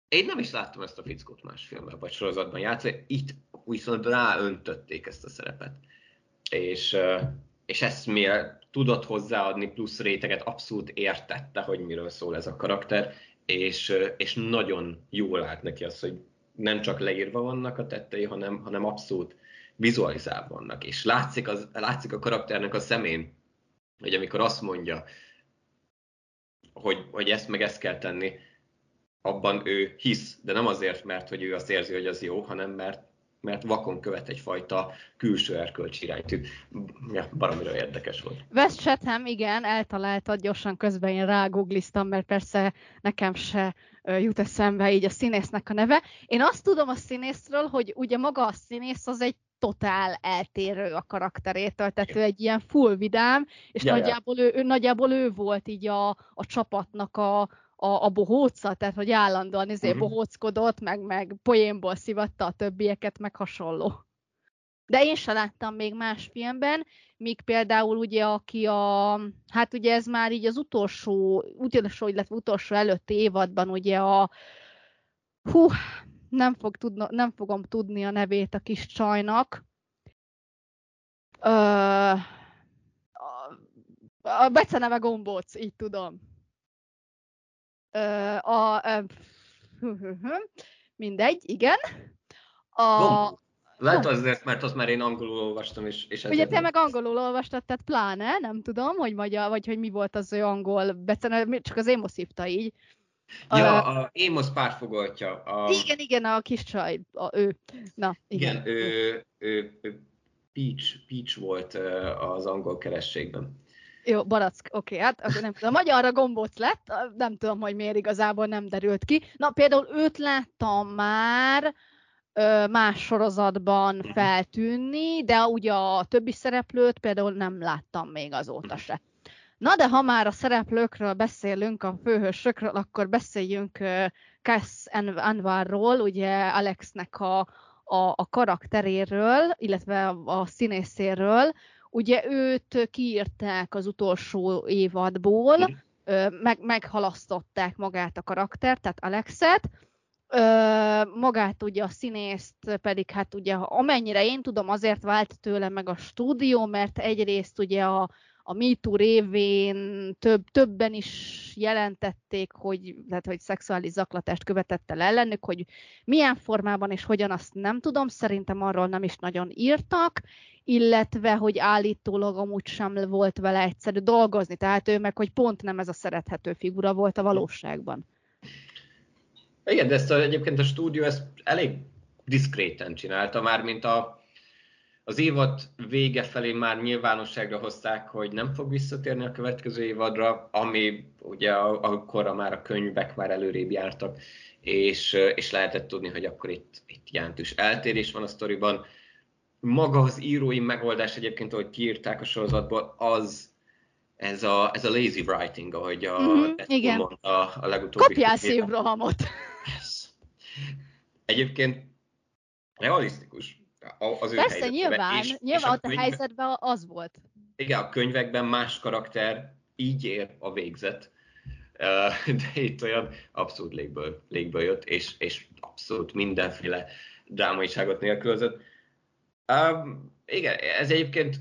én nem is láttam ezt a fickót más filmben vagy sorozatban játszani, itt viszont ráöntötték ezt a szerepet. És, és ezt miért tudott hozzáadni plusz réteget, abszolút értette, hogy miről szól ez a karakter, és, és nagyon jól állt neki az, hogy nem csak leírva vannak a tettei, hanem, hanem abszolút vizualizálva vannak. És látszik, az, látszik a karakternek a szemén, hogy amikor azt mondja, hogy, hogy ezt meg ezt kell tenni, abban ő hisz, de nem azért, mert hogy ő azt érzi, hogy az jó, hanem mert, mert vakon követ egyfajta külső erkölcsi irányt. Ja, baromira érdekes volt. West Chatham, igen, eltaláltad, gyorsan közben én rágoogliztam, mert persze nekem se jut eszembe így a színésznek a neve. Én azt tudom a színészről, hogy ugye maga a színész az egy totál eltérő a karakterétől, tehát ő egy ilyen full vidám, és ja, nagyjából, ja. Ő, ő, nagyjából ő volt így a, a csapatnak a, a, a bohóca, tehát hogy állandóan izé uh-huh. bohóckodott, meg, meg poénból szivatta a többieket, meg hasonló. De én sem láttam még más filmben, míg például ugye, aki a, hát ugye ez már így az utolsó, utolsó, illetve utolsó előtti évadban ugye a, hú, nem, fog tudna, nem fogom tudni a nevét a kis csajnak. Ö, a, beceneve gombóc, így tudom. Ö, a, ö, [LAUGHS] mindegy, igen. A, Lehet azért, mert azt már én angolul olvastam, és, és Ugye te meg angolul olvastad, tehát pláne, nem tudom, hogy magyar, vagy hogy mi volt az ő angol beceneve, csak az én szívta így. Ja, a, a Amos pártfogoltja. A... Igen, igen, a kis csaj, a, ő. Na, igen. igen ő, ő, ő Peach, Peach volt az angol kerességben. Jó, barack, oké, okay, hát akkor nem tudom. Magyarra gombóc lett, nem tudom, hogy miért igazából nem derült ki. Na, például őt láttam már más sorozatban mhm. feltűnni, de ugye a többi szereplőt például nem láttam még azóta se. Na de ha már a szereplőkről beszélünk, a főhősökről, akkor beszéljünk Cass Anvarról, ugye Alexnek a, a, a karakteréről, illetve a, a színészéről. Ugye őt kiírták az utolsó évadból, mm. meg, meghalasztották magát a karaktert, tehát Alexet, Ö, magát ugye a színészt pedig hát ugye amennyire én tudom azért vált tőle meg a stúdió, mert egyrészt ugye a, a MeToo révén több, többen is jelentették, hogy, tehát, hogy szexuális zaklatást követett el ellenük, hogy milyen formában és hogyan azt nem tudom, szerintem arról nem is nagyon írtak, illetve, hogy állítólag amúgy sem volt vele egyszerű dolgozni, tehát ő meg, hogy pont nem ez a szerethető figura volt a valóságban. Igen, de ezt a, egyébként a stúdió ezt elég diszkréten csinálta, már mint a az évad vége felé már nyilvánosságra hozták, hogy nem fog visszatérni a következő évadra, ami ugye akkor már a könyvek már előrébb jártak, és, és lehetett tudni, hogy akkor itt, itt jelentős eltérés van a sztoriban. Maga az írói megoldás egyébként, ahogy kiírták a sorozatból, az ez a, ez a lazy writing, ahogy a, mm-hmm, igen. mondta a legutóbbi. Kapjál szívrohamot! Egyébként realisztikus az Persze, nyilván, és, nyilván és ott a, a helyzetben az volt. Igen, a könyvekben más karakter így ér a végzet, de itt olyan abszolút légből, légből jött, és, és abszolút mindenféle drámaiságot nélkülözött. Um, igen, ez egyébként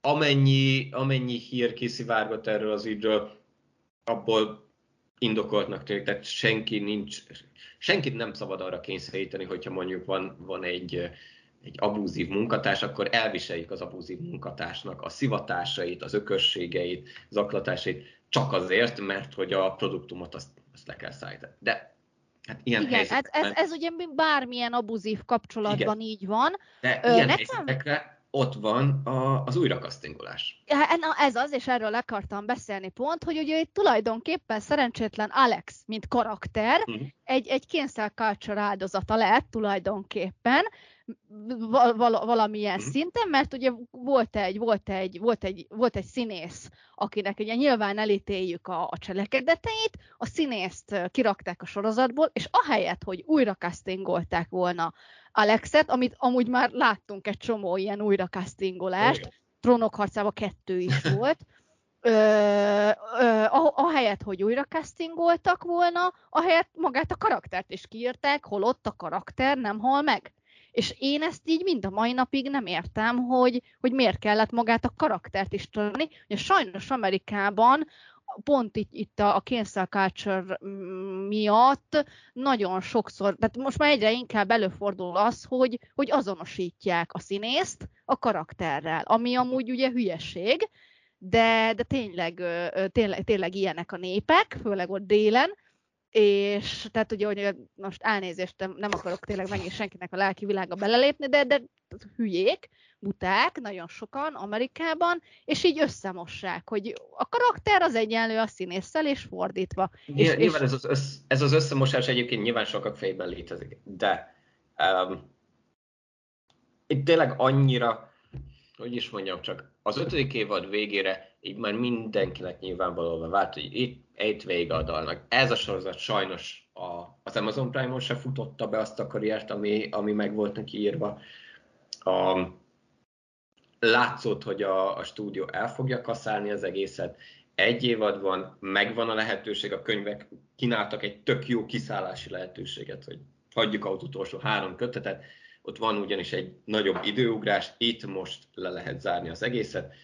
amennyi, amennyi hír kiszivárgott erről az ügyről, abból indokoltnak tűnik, tehát senki nincs, senkit nem szabad arra kényszeríteni, hogyha mondjuk van, van egy, egy abúzív munkatárs, akkor elviseljük az abúzív munkatársnak a szivatásait, az ökösségeit, zaklatásait, csak azért, mert hogy a produktumot azt, azt le kell szállítani. De hát ilyen Igen, hát ez, ez, ez ugye bármilyen abúzív kapcsolatban Igen. így van. De Ö, ilyen nekem... helyzetekre ott van a, az újrakasztingolás. Ja, na ez az, és erről akartam beszélni pont, hogy ugye itt tulajdonképpen szerencsétlen Alex, mint karakter, uh-huh. egy, egy cancel culture áldozata lett tulajdonképpen, val- valamilyen mm. szinten, mert ugye volt egy, volt, egy, volt, egy, volt egy színész, akinek ugye nyilván elítéljük a, a cselekedeteit, a színészt kirakták a sorozatból, és ahelyett, hogy újra castingolták volna Alexet, amit amúgy már láttunk egy csomó ilyen újra castingolást, Trónok harcában kettő is [LAUGHS] volt, Ö, ö, ahelyett, hogy újra castingoltak volna, ahelyett magát a karaktert is kiírták, holott a karakter nem hal meg. És én ezt így mind a mai napig nem értem, hogy, hogy miért kellett magát a karaktert is tanulni. Ugye sajnos Amerikában pont itt, itt a, a cancel culture miatt nagyon sokszor, tehát most már egyre inkább előfordul az, hogy, hogy azonosítják a színészt a karakterrel, ami amúgy ugye hülyeség, de, de tényleg, tényleg, tényleg ilyenek a népek, főleg ott délen, és tehát ugye, hogy most elnézést, nem akarok tényleg megint senkinek a lelki világa belelépni, de, de hülyék, buták, nagyon sokan Amerikában, és így összemossák, hogy a karakter az egyenlő a színésszel, és fordítva. Nyilván, és, nyilván ez, az össz, ez az összemosás egyébként nyilván sokak fejében létezik, de um, itt tényleg annyira, hogy is mondjam csak, az ötödik évad végére így már mindenkinek nyilvánvalóan vált, hogy itt egy vége a dalnak. Ez a sorozat sajnos a, az Amazon Prime-on se futotta be azt a karriert, ami, ami meg volt neki írva. A, látszott, hogy a, a stúdió el fogja kaszálni az egészet. Egy évad van, megvan a lehetőség, a könyvek kínáltak egy tök jó kiszállási lehetőséget, hogy hagyjuk az utolsó három kötetet, ott van ugyanis egy nagyobb időugrás, itt most le lehet zárni az egészet,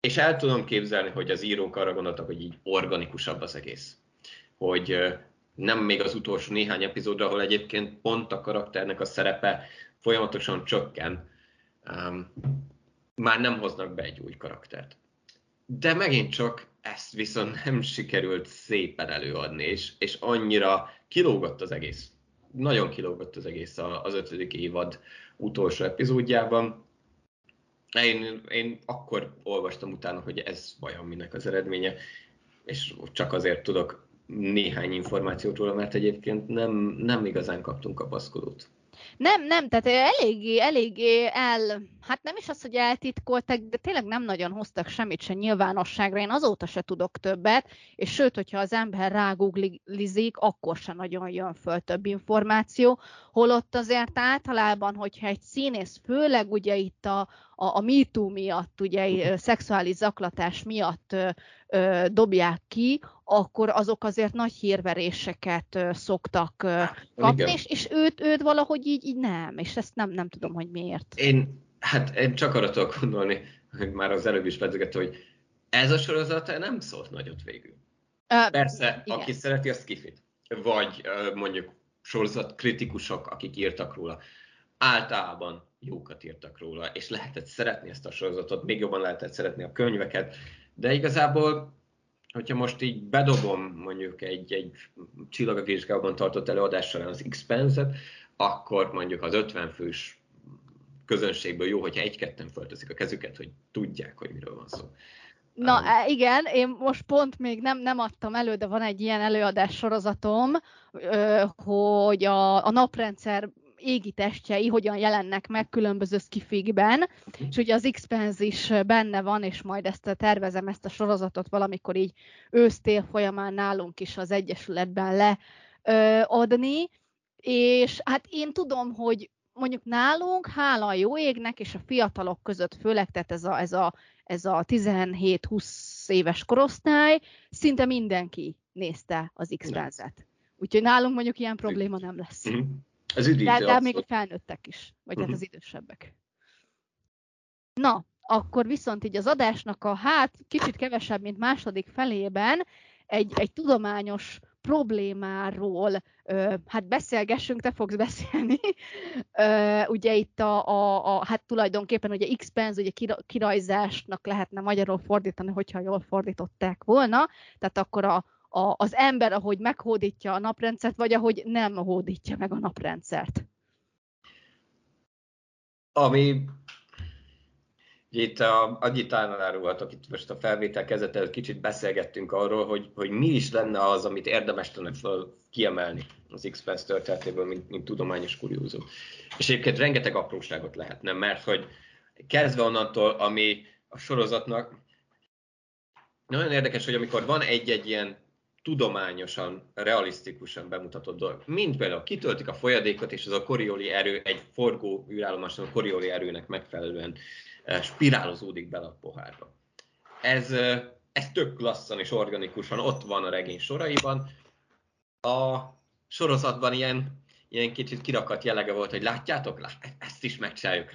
és el tudom képzelni, hogy az írók arra gondoltak, hogy így organikusabb az egész. Hogy nem még az utolsó néhány epizódra, ahol egyébként pont a karakternek a szerepe folyamatosan csökken, um, már nem hoznak be egy új karaktert. De megint csak ezt viszont nem sikerült szépen előadni, és, és annyira kilógott az egész. Nagyon kilógott az egész az ötödik évad utolsó epizódjában. Én, én akkor olvastam utána, hogy ez vajon minek az eredménye, és csak azért tudok néhány információt róla, mert egyébként nem, nem igazán kaptunk a baszkodót. Nem, nem, tehát eléggé, eléggé el, hát nem is az, hogy eltitkoltak, de tényleg nem nagyon hoztak semmit se nyilvánosságra, én azóta se tudok többet, és sőt, hogyha az ember rágooglizik, akkor se nagyon jön föl több információ, holott azért általában, hogyha egy színész, főleg ugye itt a, a, a MeToo miatt, ugye szexuális zaklatás miatt ö, ö, dobják ki, akkor azok azért nagy hírveréseket ö, szoktak ö, kapni, és, és őt, őt valahogy így, így nem, és ezt nem, nem tudom, hogy miért. Én, hát én csak arra tudok gondolni, hogy már az előbb is pedzegető, hogy ez a sorozat nem szólt nagyot végül. Uh, Persze, igen. aki szereti, azt kifit. Vagy uh, mondjuk sorozat kritikusok, akik írtak róla. Általában jókat írtak róla, és lehetett szeretni ezt a sorozatot, még jobban lehetett szeretni a könyveket, de igazából, hogyha most így bedobom mondjuk egy, egy csillagok tartott előadás során az Expense-et, akkor mondjuk az 50 fős közönségből jó, hogyha egy-ketten fölteszik a kezüket, hogy tudják, hogy miről van szó. Na um, igen, én most pont még nem, nem adtam elő, de van egy ilyen előadás sorozatom, hogy a, a naprendszer égi testjei hogyan jelennek meg különböző skifikben, és ugye az Expense is benne van, és majd ezt tervezem, ezt a sorozatot valamikor így ősztél folyamán nálunk is az Egyesületben leadni, és hát én tudom, hogy mondjuk nálunk, hála a jó égnek, és a fiatalok között főleg, tehát ez a, ez a, ez a 17-20 éves korosztály, szinte mindenki nézte az x Úgyhogy nálunk mondjuk ilyen probléma nem lesz. Ez üdítő, de, de még a felnőttek is, vagy uh-huh. hát az idősebbek. Na, akkor viszont így az adásnak a hát kicsit kevesebb, mint második felében egy, egy tudományos problémáról ö, hát beszélgessünk, te fogsz beszélni. Ö, ugye itt a, a, a, hát tulajdonképpen ugye X-Penz, ugye kirajzásnak lehetne magyarul fordítani, hogyha jól fordították volna, tehát akkor a, a, az ember, ahogy meghódítja a naprendszert, vagy ahogy nem hódítja meg a naprendszert? Ami itt a Agitánál voltak, itt most a felvétel kezdet előtt kicsit beszélgettünk arról, hogy, hogy mi is lenne az, amit érdemes lenne kiemelni az X-Press történetéből, mint, mint tudományos kuriózum. És egyébként rengeteg apróságot lehetne, mert hogy kezdve onnantól, ami a sorozatnak nagyon érdekes, hogy amikor van egy-egy ilyen tudományosan, realisztikusan bemutatott dolog. Mint például kitöltik a folyadékot, és az a korioli erő egy forgó űrállomáson a korioli erőnek megfelelően eh, spirálozódik bele a pohárba. Ez, eh, ez tök klasszan és organikusan ott van a regény soraiban. A sorozatban ilyen, ilyen kicsit kirakat jellege volt, hogy látjátok, lát, ezt is megcsináljuk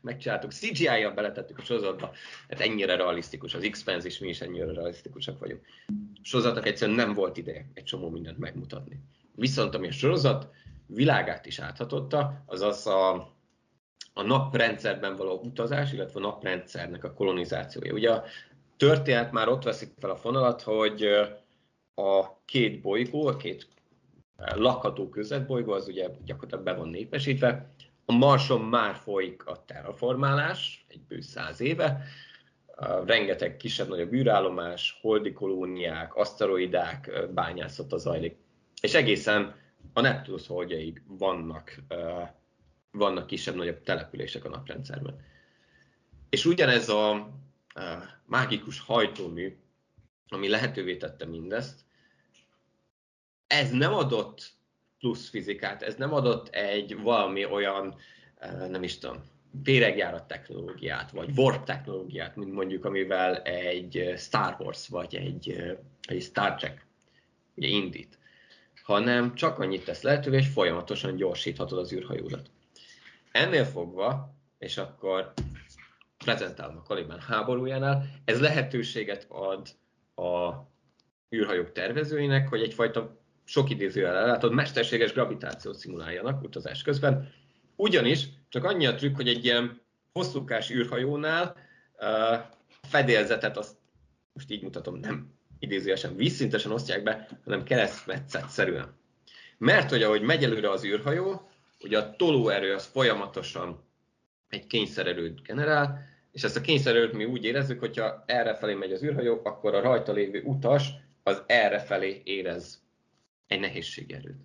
megcsináltuk, CGI-jal beletettük a sorozatba, hát ennyire realisztikus, az x is, mi is ennyire realisztikusak vagyunk. A sorozatnak egyszerűen nem volt ideje egy csomó mindent megmutatni. Viszont ami a sorozat világát is áthatotta, az a, a naprendszerben való utazás, illetve a naprendszernek a kolonizációja. Ugye a történet már ott veszik fel a fonalat, hogy a két bolygó, a két lakható közvetbolygó, az ugye gyakorlatilag be van népesítve. A Marson már folyik a terraformálás, egy bő száz éve, rengeteg kisebb-nagyobb űrállomás, holdi kolóniák, aszteroidák bányászata zajlik. És egészen a Neptunusz holdjaig vannak, vannak kisebb-nagyobb települések a naprendszerben. És ugyanez a mágikus hajtómű, ami lehetővé tette mindezt, ez nem adott plusz fizikát, ez nem adott egy valami olyan, nem is tudom, véregjárat technológiát, vagy warp technológiát, mint mondjuk, amivel egy Star Wars, vagy egy, egy Star Trek ugye indít, hanem csak annyit tesz lehetővé, hogy folyamatosan gyorsíthatod az űrhajódat. Ennél fogva, és akkor prezentálom a Kaliban háborújánál, ez lehetőséget ad a űrhajók tervezőinek, hogy egyfajta sok idézőjel ellátott mesterséges gravitációt szimuláljanak utazás közben. Ugyanis csak annyi a trükk, hogy egy ilyen hosszúkás űrhajónál uh, fedélzetet, azt most így mutatom, nem idézőjesen vízszintesen osztják be, hanem keresztmetszet szerűen. Mert hogy ahogy megy előre az űrhajó, ugye a tolóerő az folyamatosan egy kényszererőt generál, és ezt a kényszererőt mi úgy érezzük, hogyha errefelé megy az űrhajó, akkor a rajta lévő utas az errefelé érez egy nehézségerőt.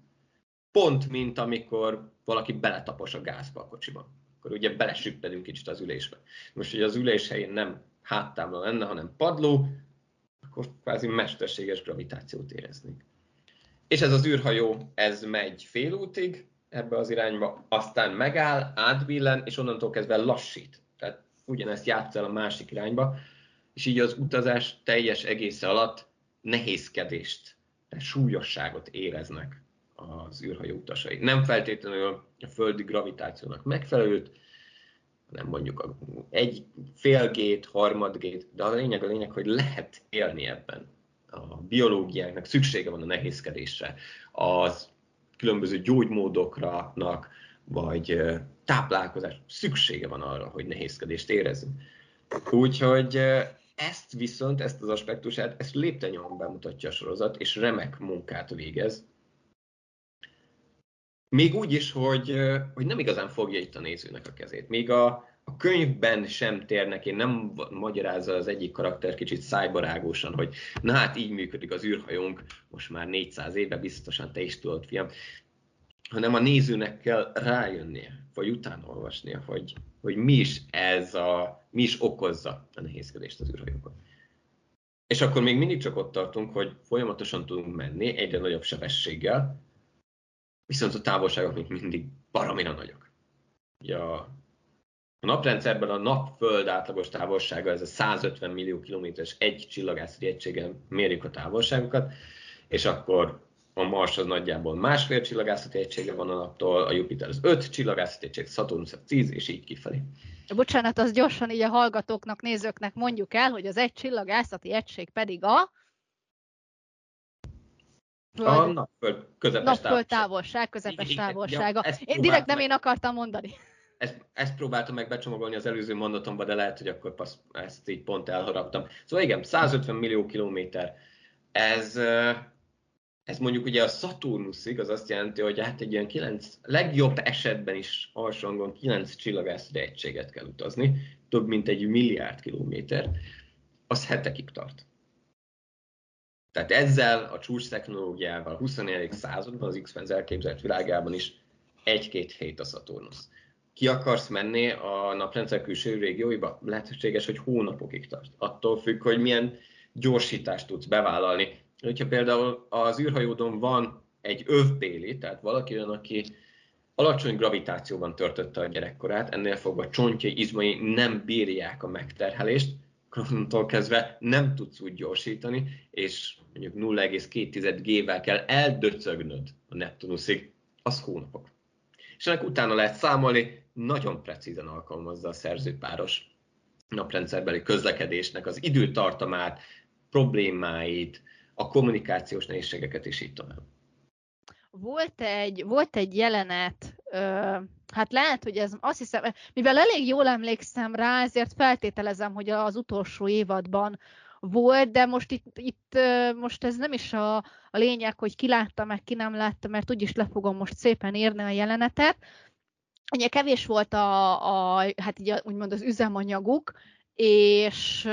Pont, mint amikor valaki beletapos a gázba a kocsiban. Akkor ugye belesüppedünk kicsit az ülésbe. Most, hogy az ülés helyén nem háttámla lenne, hanem padló, akkor kvázi mesterséges gravitációt éreznénk. És ez az űrhajó, ez megy félútig ebbe az irányba, aztán megáll, átbillen, és onnantól kezdve lassít. Tehát ugyanezt játsz el a másik irányba, és így az utazás teljes egésze alatt nehézkedést, súlyosságot éreznek az űrhajó utasai. Nem feltétlenül a földi gravitációnak megfelelőt, hanem mondjuk egy félgét, harmadgét, de a lényeg a lényeg, hogy lehet élni ebben. A biológiának szüksége van a nehézkedésre, az különböző gyógymódokra, vagy táplálkozás szüksége van arra, hogy nehézkedést érezzünk. Úgyhogy ezt viszont, ezt az aspektusát, ezt léptenyomon bemutatja a sorozat, és remek munkát végez. Még úgy is, hogy, hogy nem igazán fogja itt a nézőnek a kezét. Még a, a könyvben sem térnek, én nem magyarázza az egyik karakter kicsit szájbarágósan, hogy na hát így működik az űrhajónk, most már 400 éve, biztosan te is tudod, fiam, hanem a nézőnek kell rájönnie, vagy utána hogy, hogy mi is ez a, mi is okozza a nehézkedést az űrhajókon. És akkor még mindig csak ott tartunk, hogy folyamatosan tudunk menni egyre nagyobb sebességgel, viszont a távolságok még mindig baramira nagyok. Ugye a, naprendszerben a napföld átlagos távolsága, ez a 150 millió kilométeres egy csillagászati egységen mérjük a távolságokat, és akkor a Mars az nagyjából másfél csillagászati egysége van a naptól, a Jupiter az öt csillagászati egység, Saturnus az tíz, és így kifelé. Bocsánat, az gyorsan így a hallgatóknak, nézőknek mondjuk el, hogy az egy csillagászati egység pedig a... A napföld közepes napföld távolság, közepes igen, távolsága. Ja, én direkt nem meg, én akartam mondani. Ezt, ezt próbáltam meg becsomagolni az előző mondatomba, de lehet, hogy akkor passz, ezt így pont elharaptam. Szóval igen, 150 millió kilométer. Ez ez mondjuk ugye a Saturnusig, az azt jelenti, hogy hát egy ilyen 9, legjobb esetben is alsóangon 9 csillagászati egységet kell utazni, több mint egy milliárd kilométer, az hetekig tart. Tehát ezzel a csúcs technológiával a 24. században, az X-Files elképzelt világában is egy-két hét a Saturnus. Ki akarsz menni a naprendszer külső régióiba? Lehetséges, hogy hónapokig tart. Attól függ, hogy milyen gyorsítást tudsz bevállalni hogyha például az űrhajódon van egy övbéli, tehát valaki olyan, aki alacsony gravitációban törtötte a gyerekkorát, ennél fogva csontjai, izmai nem bírják a megterhelést, onnantól kezdve nem tudsz úgy gyorsítani, és mondjuk 0,2 G-vel kell eldöcögnöd a Neptunusig, az hónapok. És ennek utána lehet számolni, nagyon precízen alkalmazza a szerzőpáros naprendszerbeli közlekedésnek az időtartamát, problémáit, a kommunikációs nehézségeket is így tovább. Volt egy, volt egy jelenet, ö, hát lehet, hogy ez azt hiszem, mivel elég jól emlékszem rá, ezért feltételezem, hogy az utolsó évadban volt, de most itt, itt most ez nem is a, a lényeg, hogy ki látta meg, ki nem látta, mert úgyis le fogom most szépen írni a jelenetet. Ugye kevés volt a, a hát így a, úgymond az üzemanyaguk, és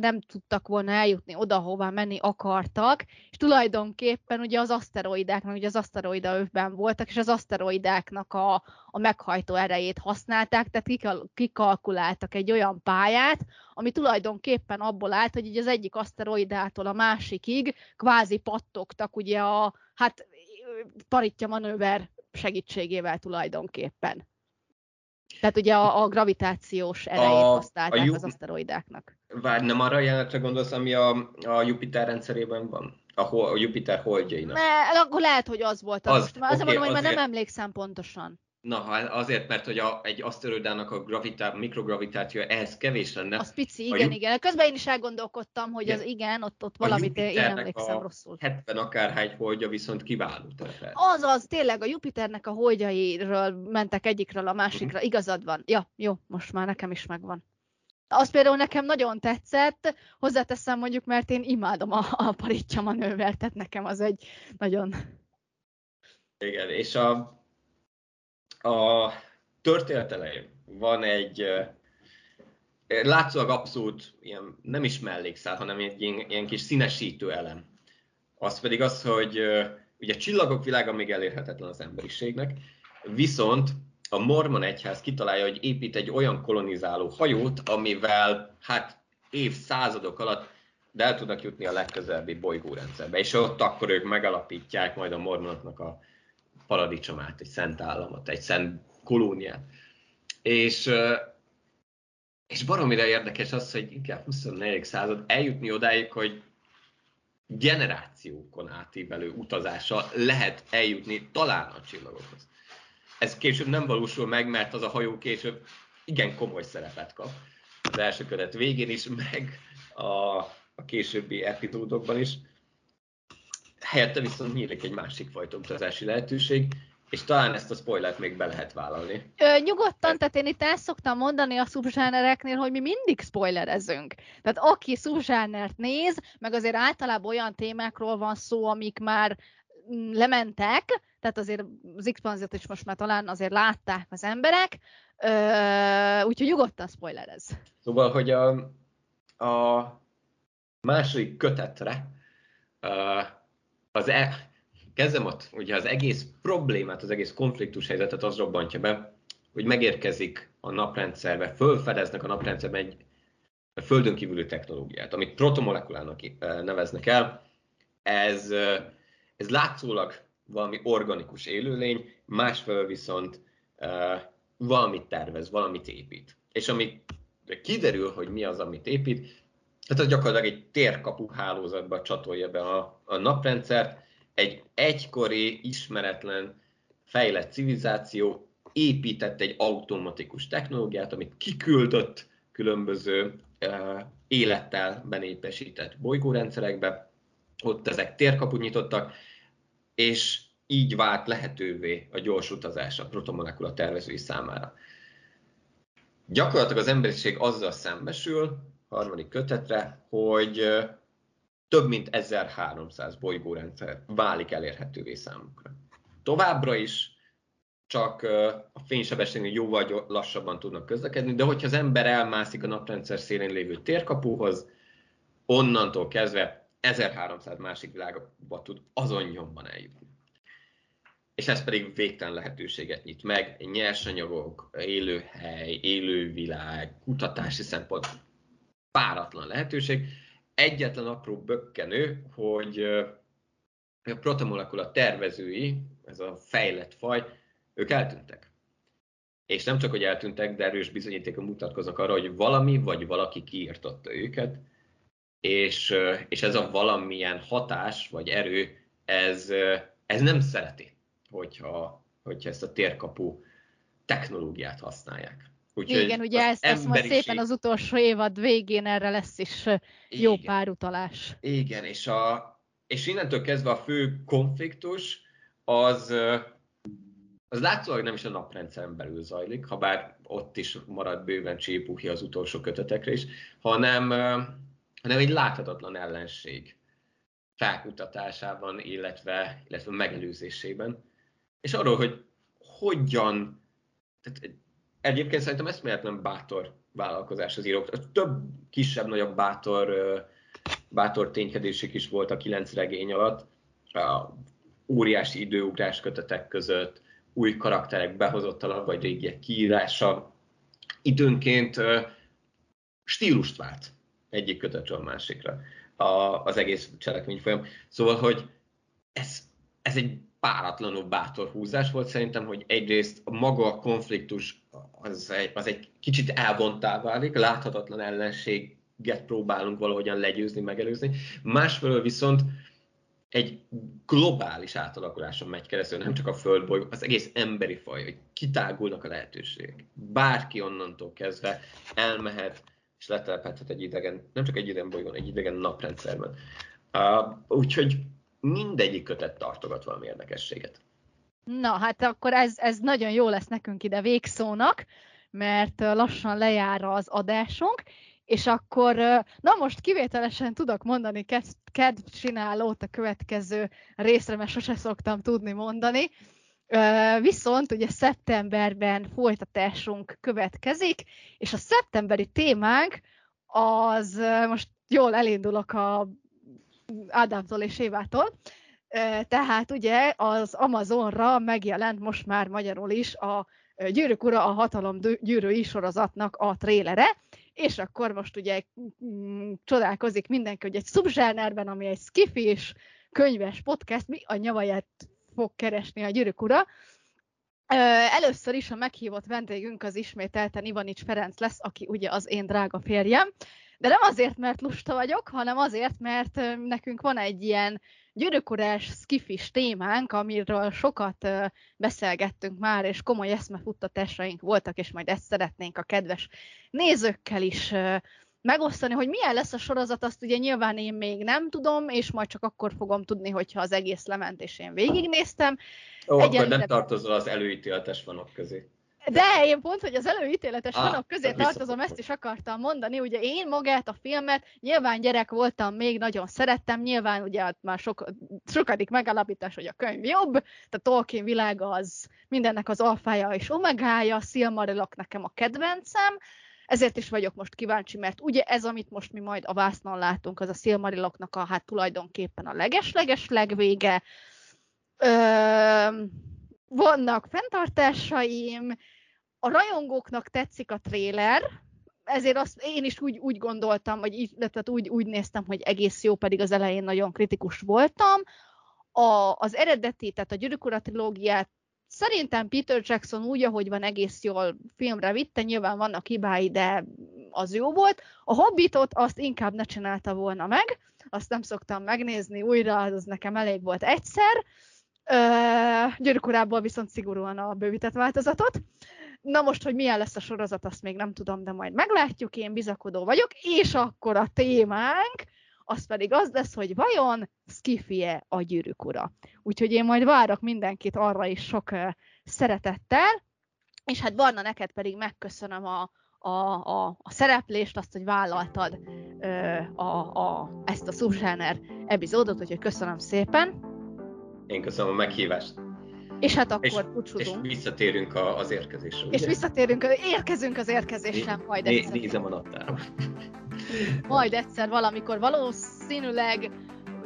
nem tudtak volna eljutni oda, hova menni akartak, és tulajdonképpen ugye az aszteroidáknak, ugye az aszteroida övben voltak, és az aszteroidáknak a, a meghajtó erejét használták, tehát kikalkuláltak egy olyan pályát, ami tulajdonképpen abból állt, hogy így az egyik aszteroidától a másikig kvázi pattogtak ugye a, hát paritja manőver segítségével tulajdonképpen. Tehát ugye a, a gravitációs erejét a, használták a az aszteroidáknak. Várj, nem arra jelenetre gondolsz, ami a, a Jupiter rendszerében van? A, a Jupiter holdjainak? Ne, akkor lehet, hogy az volt az. az most. okay, azért mondom, hogy már nem emlékszem pontosan. Na, azért, mert hogy a, egy aszteroidának a gravitá, mikrogravitáció ehhez kevés lenne. Az pici, igen, a, igen. Közben én is elgondolkodtam, hogy igen. az igen, ott, ott valamit én emlékszem a rosszul. 70 akárhány holdja viszont kiváló Az az, tényleg a Jupiternek a holdjairól mentek egyikről a másikra, igazad van. Ja, jó, most már nekem is megvan. Az például nekem nagyon tetszett, hozzáteszem mondjuk, mert én imádom a, a paritja manővert, tehát nekem az egy nagyon... Igen, és a, a történet elején van egy látszólag abszolút ilyen, nem is mellékszál, hanem egy ilyen, ilyen kis színesítő elem. Az pedig az, hogy ugye csillagok világa még elérhetetlen az emberiségnek, viszont a mormon egyház kitalálja, hogy épít egy olyan kolonizáló hajót, amivel hát évszázadok alatt de el tudnak jutni a legközelebbi bolygórendszerbe, és ott akkor ők megalapítják majd a mormonoknak a paradicsomát, egy szent államot, egy szent kolóniát. És, és baromira érdekes az, hogy inkább 24. század eljutni odáig, hogy generációkon átívelő utazása lehet eljutni talán a csillagokhoz. Ez később nem valósul meg, mert az a hajó később igen komoly szerepet kap. Az első kötet végén is, meg a, a későbbi epizódokban is helyette viszont nyílik egy másik fajta utazási lehetőség, és talán ezt a spoilert még be lehet vállalni. Ö, nyugodtan, tehát én itt el szoktam mondani a szubzsánereknél, hogy mi mindig spoilerezünk. Tehát aki szubzsánert néz, meg azért általában olyan témákról van szó, amik már mm, lementek, tehát azért az x is most már talán azért látták az emberek, ö, úgyhogy nyugodtan spoilerez. Szóval, hogy a, a második kötetre uh, az e, kezdem ott, ugye az egész problémát, az egész konfliktus helyzetet az robbantja be, hogy megérkezik a naprendszerbe, fölfedeznek a naprendszerben egy földön kívüli technológiát, amit protomolekulának eh, neveznek el. Ez, eh, ez látszólag valami organikus élőlény, másfelől viszont uh, valamit tervez, valamit épít. És ami kiderül, hogy mi az, amit épít, tehát az gyakorlatilag egy térkapu hálózatba csatolja be a, a naprendszert, egy egykori, ismeretlen, fejlett civilizáció épített egy automatikus technológiát, amit kiküldött különböző uh, élettel benépesített bolygórendszerekbe, ott ezek térkaput nyitottak, és így vált lehetővé a gyors utazás a protomolekula tervezői számára. Gyakorlatilag az emberiség azzal szembesül, harmadik kötetre, hogy több mint 1300 bolygórendszer válik elérhetővé számukra. Továbbra is csak a fénysebességnél jóval lassabban tudnak közlekedni, de hogyha az ember elmászik a naprendszer szélén lévő térkapuhoz, onnantól kezdve 1300 másik világba tud azon nyomban eljutni. És ez pedig végtelen lehetőséget nyit meg, nyersanyagok, élőhely, élővilág, kutatási szempont, páratlan lehetőség, egyetlen apró bökkenő, hogy a protomolekula tervezői, ez a fejlett faj, ők eltűntek. És nem csak, hogy eltűntek, de erős bizonyítékon mutatkoznak arra, hogy valami vagy valaki kiirtotta őket, és, és ez a valamilyen hatás vagy erő, ez, ez nem szereti, hogyha, hogyha ezt a térkapu technológiát használják. Úgyhogy Igen, ugye ezt, ezt majd szépen az utolsó évad végén erre lesz is jó Igen. pár utalás. Igen, és, a, és innentől kezdve a fő konfliktus az, az látszólag nem is a naprendszeren belül zajlik, ha bár ott is marad bőven csípuhi az utolsó kötetekre is, hanem, hanem egy láthatatlan ellenség felkutatásában, illetve, illetve megelőzésében. És arról, hogy hogyan, tehát egyébként szerintem eszméletlen bátor vállalkozás az írók. Több kisebb-nagyobb bátor, bátor ténykedésük is volt a kilenc regény alatt. A óriási időugrás kötetek között, új karakterek behozottalak, vagy régiek kiírása. Időnként stílust vált egyik kötetről a másikra a, az egész cselekmény folyam. Szóval, hogy ez, ez egy páratlanul bátor húzás volt szerintem, hogy egyrészt a maga a konfliktus az egy, az egy kicsit elvontá válik, láthatatlan ellenséget próbálunk valahogyan legyőzni, megelőzni. Másfelől viszont egy globális átalakuláson megy keresztül, nem csak a földbolyó, az egész emberi faj, hogy kitágulnak a lehetőségek. Bárki onnantól kezdve elmehet, és letelepedhet egy idegen, nem csak egy idegen bolygón, egy idegen naprendszerben. Uh, úgyhogy mindegyik kötet tartogat valami érdekességet. Na, hát akkor ez, ez nagyon jó lesz nekünk ide végszónak, mert lassan lejár az adásunk, és akkor, na most kivételesen tudok mondani kedvcsinálót a következő részre, mert sose szoktam tudni mondani. Viszont ugye szeptemberben folytatásunk következik, és a szeptemberi témánk az most jól elindulok a Ádámtól és Évától, tehát ugye az Amazonra megjelent most már magyarul is a Gyűrűk Ura a hatalom gyűrűi sorozatnak a trélere, és akkor most ugye mm, csodálkozik mindenki, hogy egy szubzsánerben, ami egy skifis könyves podcast, mi a nyavaját fog keresni a Gyűrűk Ura. Először is a meghívott vendégünk az ismételten Ivanics Ferenc lesz, aki ugye az én drága férjem, de nem azért, mert lusta vagyok, hanem azért, mert nekünk van egy ilyen gyűrűkurás skifis témánk, amiről sokat beszélgettünk már, és komoly eszmefuttatásaink voltak, és majd ezt szeretnénk a kedves nézőkkel is megosztani, hogy milyen lesz a sorozat, azt ugye nyilván én még nem tudom, és majd csak akkor fogom tudni, hogyha az egész lement, és én végignéztem. Ó, Egyelőre... akkor nem tartozol az előítéletes fanok közé. De én pont, hogy az előítéletes ah, fanok közé tartozom, ezt is akartam mondani. Ugye én magát a filmet, nyilván gyerek voltam, még nagyon szerettem, nyilván ugye már sok, sokadik megalapítás, hogy a könyv jobb, tehát Tolkien világa az mindennek az alfája és omegája, Silmarilok nekem a kedvencem, ezért is vagyok most kíváncsi, mert ugye ez, amit most mi majd a vásznon látunk, az a Silmariloknak a hát tulajdonképpen a leges-leges legvége. Ö, vannak fenntartásaim, a rajongóknak tetszik a tréler, ezért azt én is úgy, úgy gondoltam, vagy így, tehát úgy, úgy néztem, hogy egész jó, pedig az elején nagyon kritikus voltam. A, az eredeti, tehát a Gyűrűk Ura trilógiát Szerintem Peter Jackson úgy, ahogy van, egész jól filmre vitte, nyilván vannak hibái, de az jó volt. A Hobbitot azt inkább ne csinálta volna meg, azt nem szoktam megnézni újra, az nekem elég volt egyszer. Gyűrűk viszont szigorúan a bővített változatot. Na most, hogy milyen lesz a sorozat, azt még nem tudom, de majd meglátjuk, én bizakodó vagyok, és akkor a témánk, az pedig az lesz, hogy vajon skifie a gyűrűk ura. Úgyhogy én majd várok mindenkit arra is sok szeretettel, és hát Barna, neked pedig megköszönöm a, a, a, a szereplést, azt, hogy vállaltad ö, a, a, ezt a subzsáner epizódot, úgyhogy köszönöm szépen. Én köszönöm a meghívást. És hát akkor és. És visszatérünk a, az érkezésre. Ugye? És visszatérünk, érkezünk az érkezésre né, majd egyszer. Nézem a naptárat. [LAUGHS] Majd egyszer valamikor valószínűleg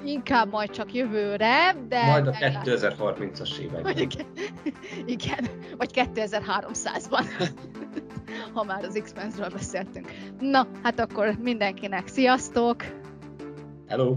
inkább majd csak jövőre, de... Majd a 2030-as években. Igen, [LAUGHS] igen, vagy 2300-ban, [LAUGHS] ha már az X-Mensről beszéltünk. Na, hát akkor mindenkinek sziasztok! Hello!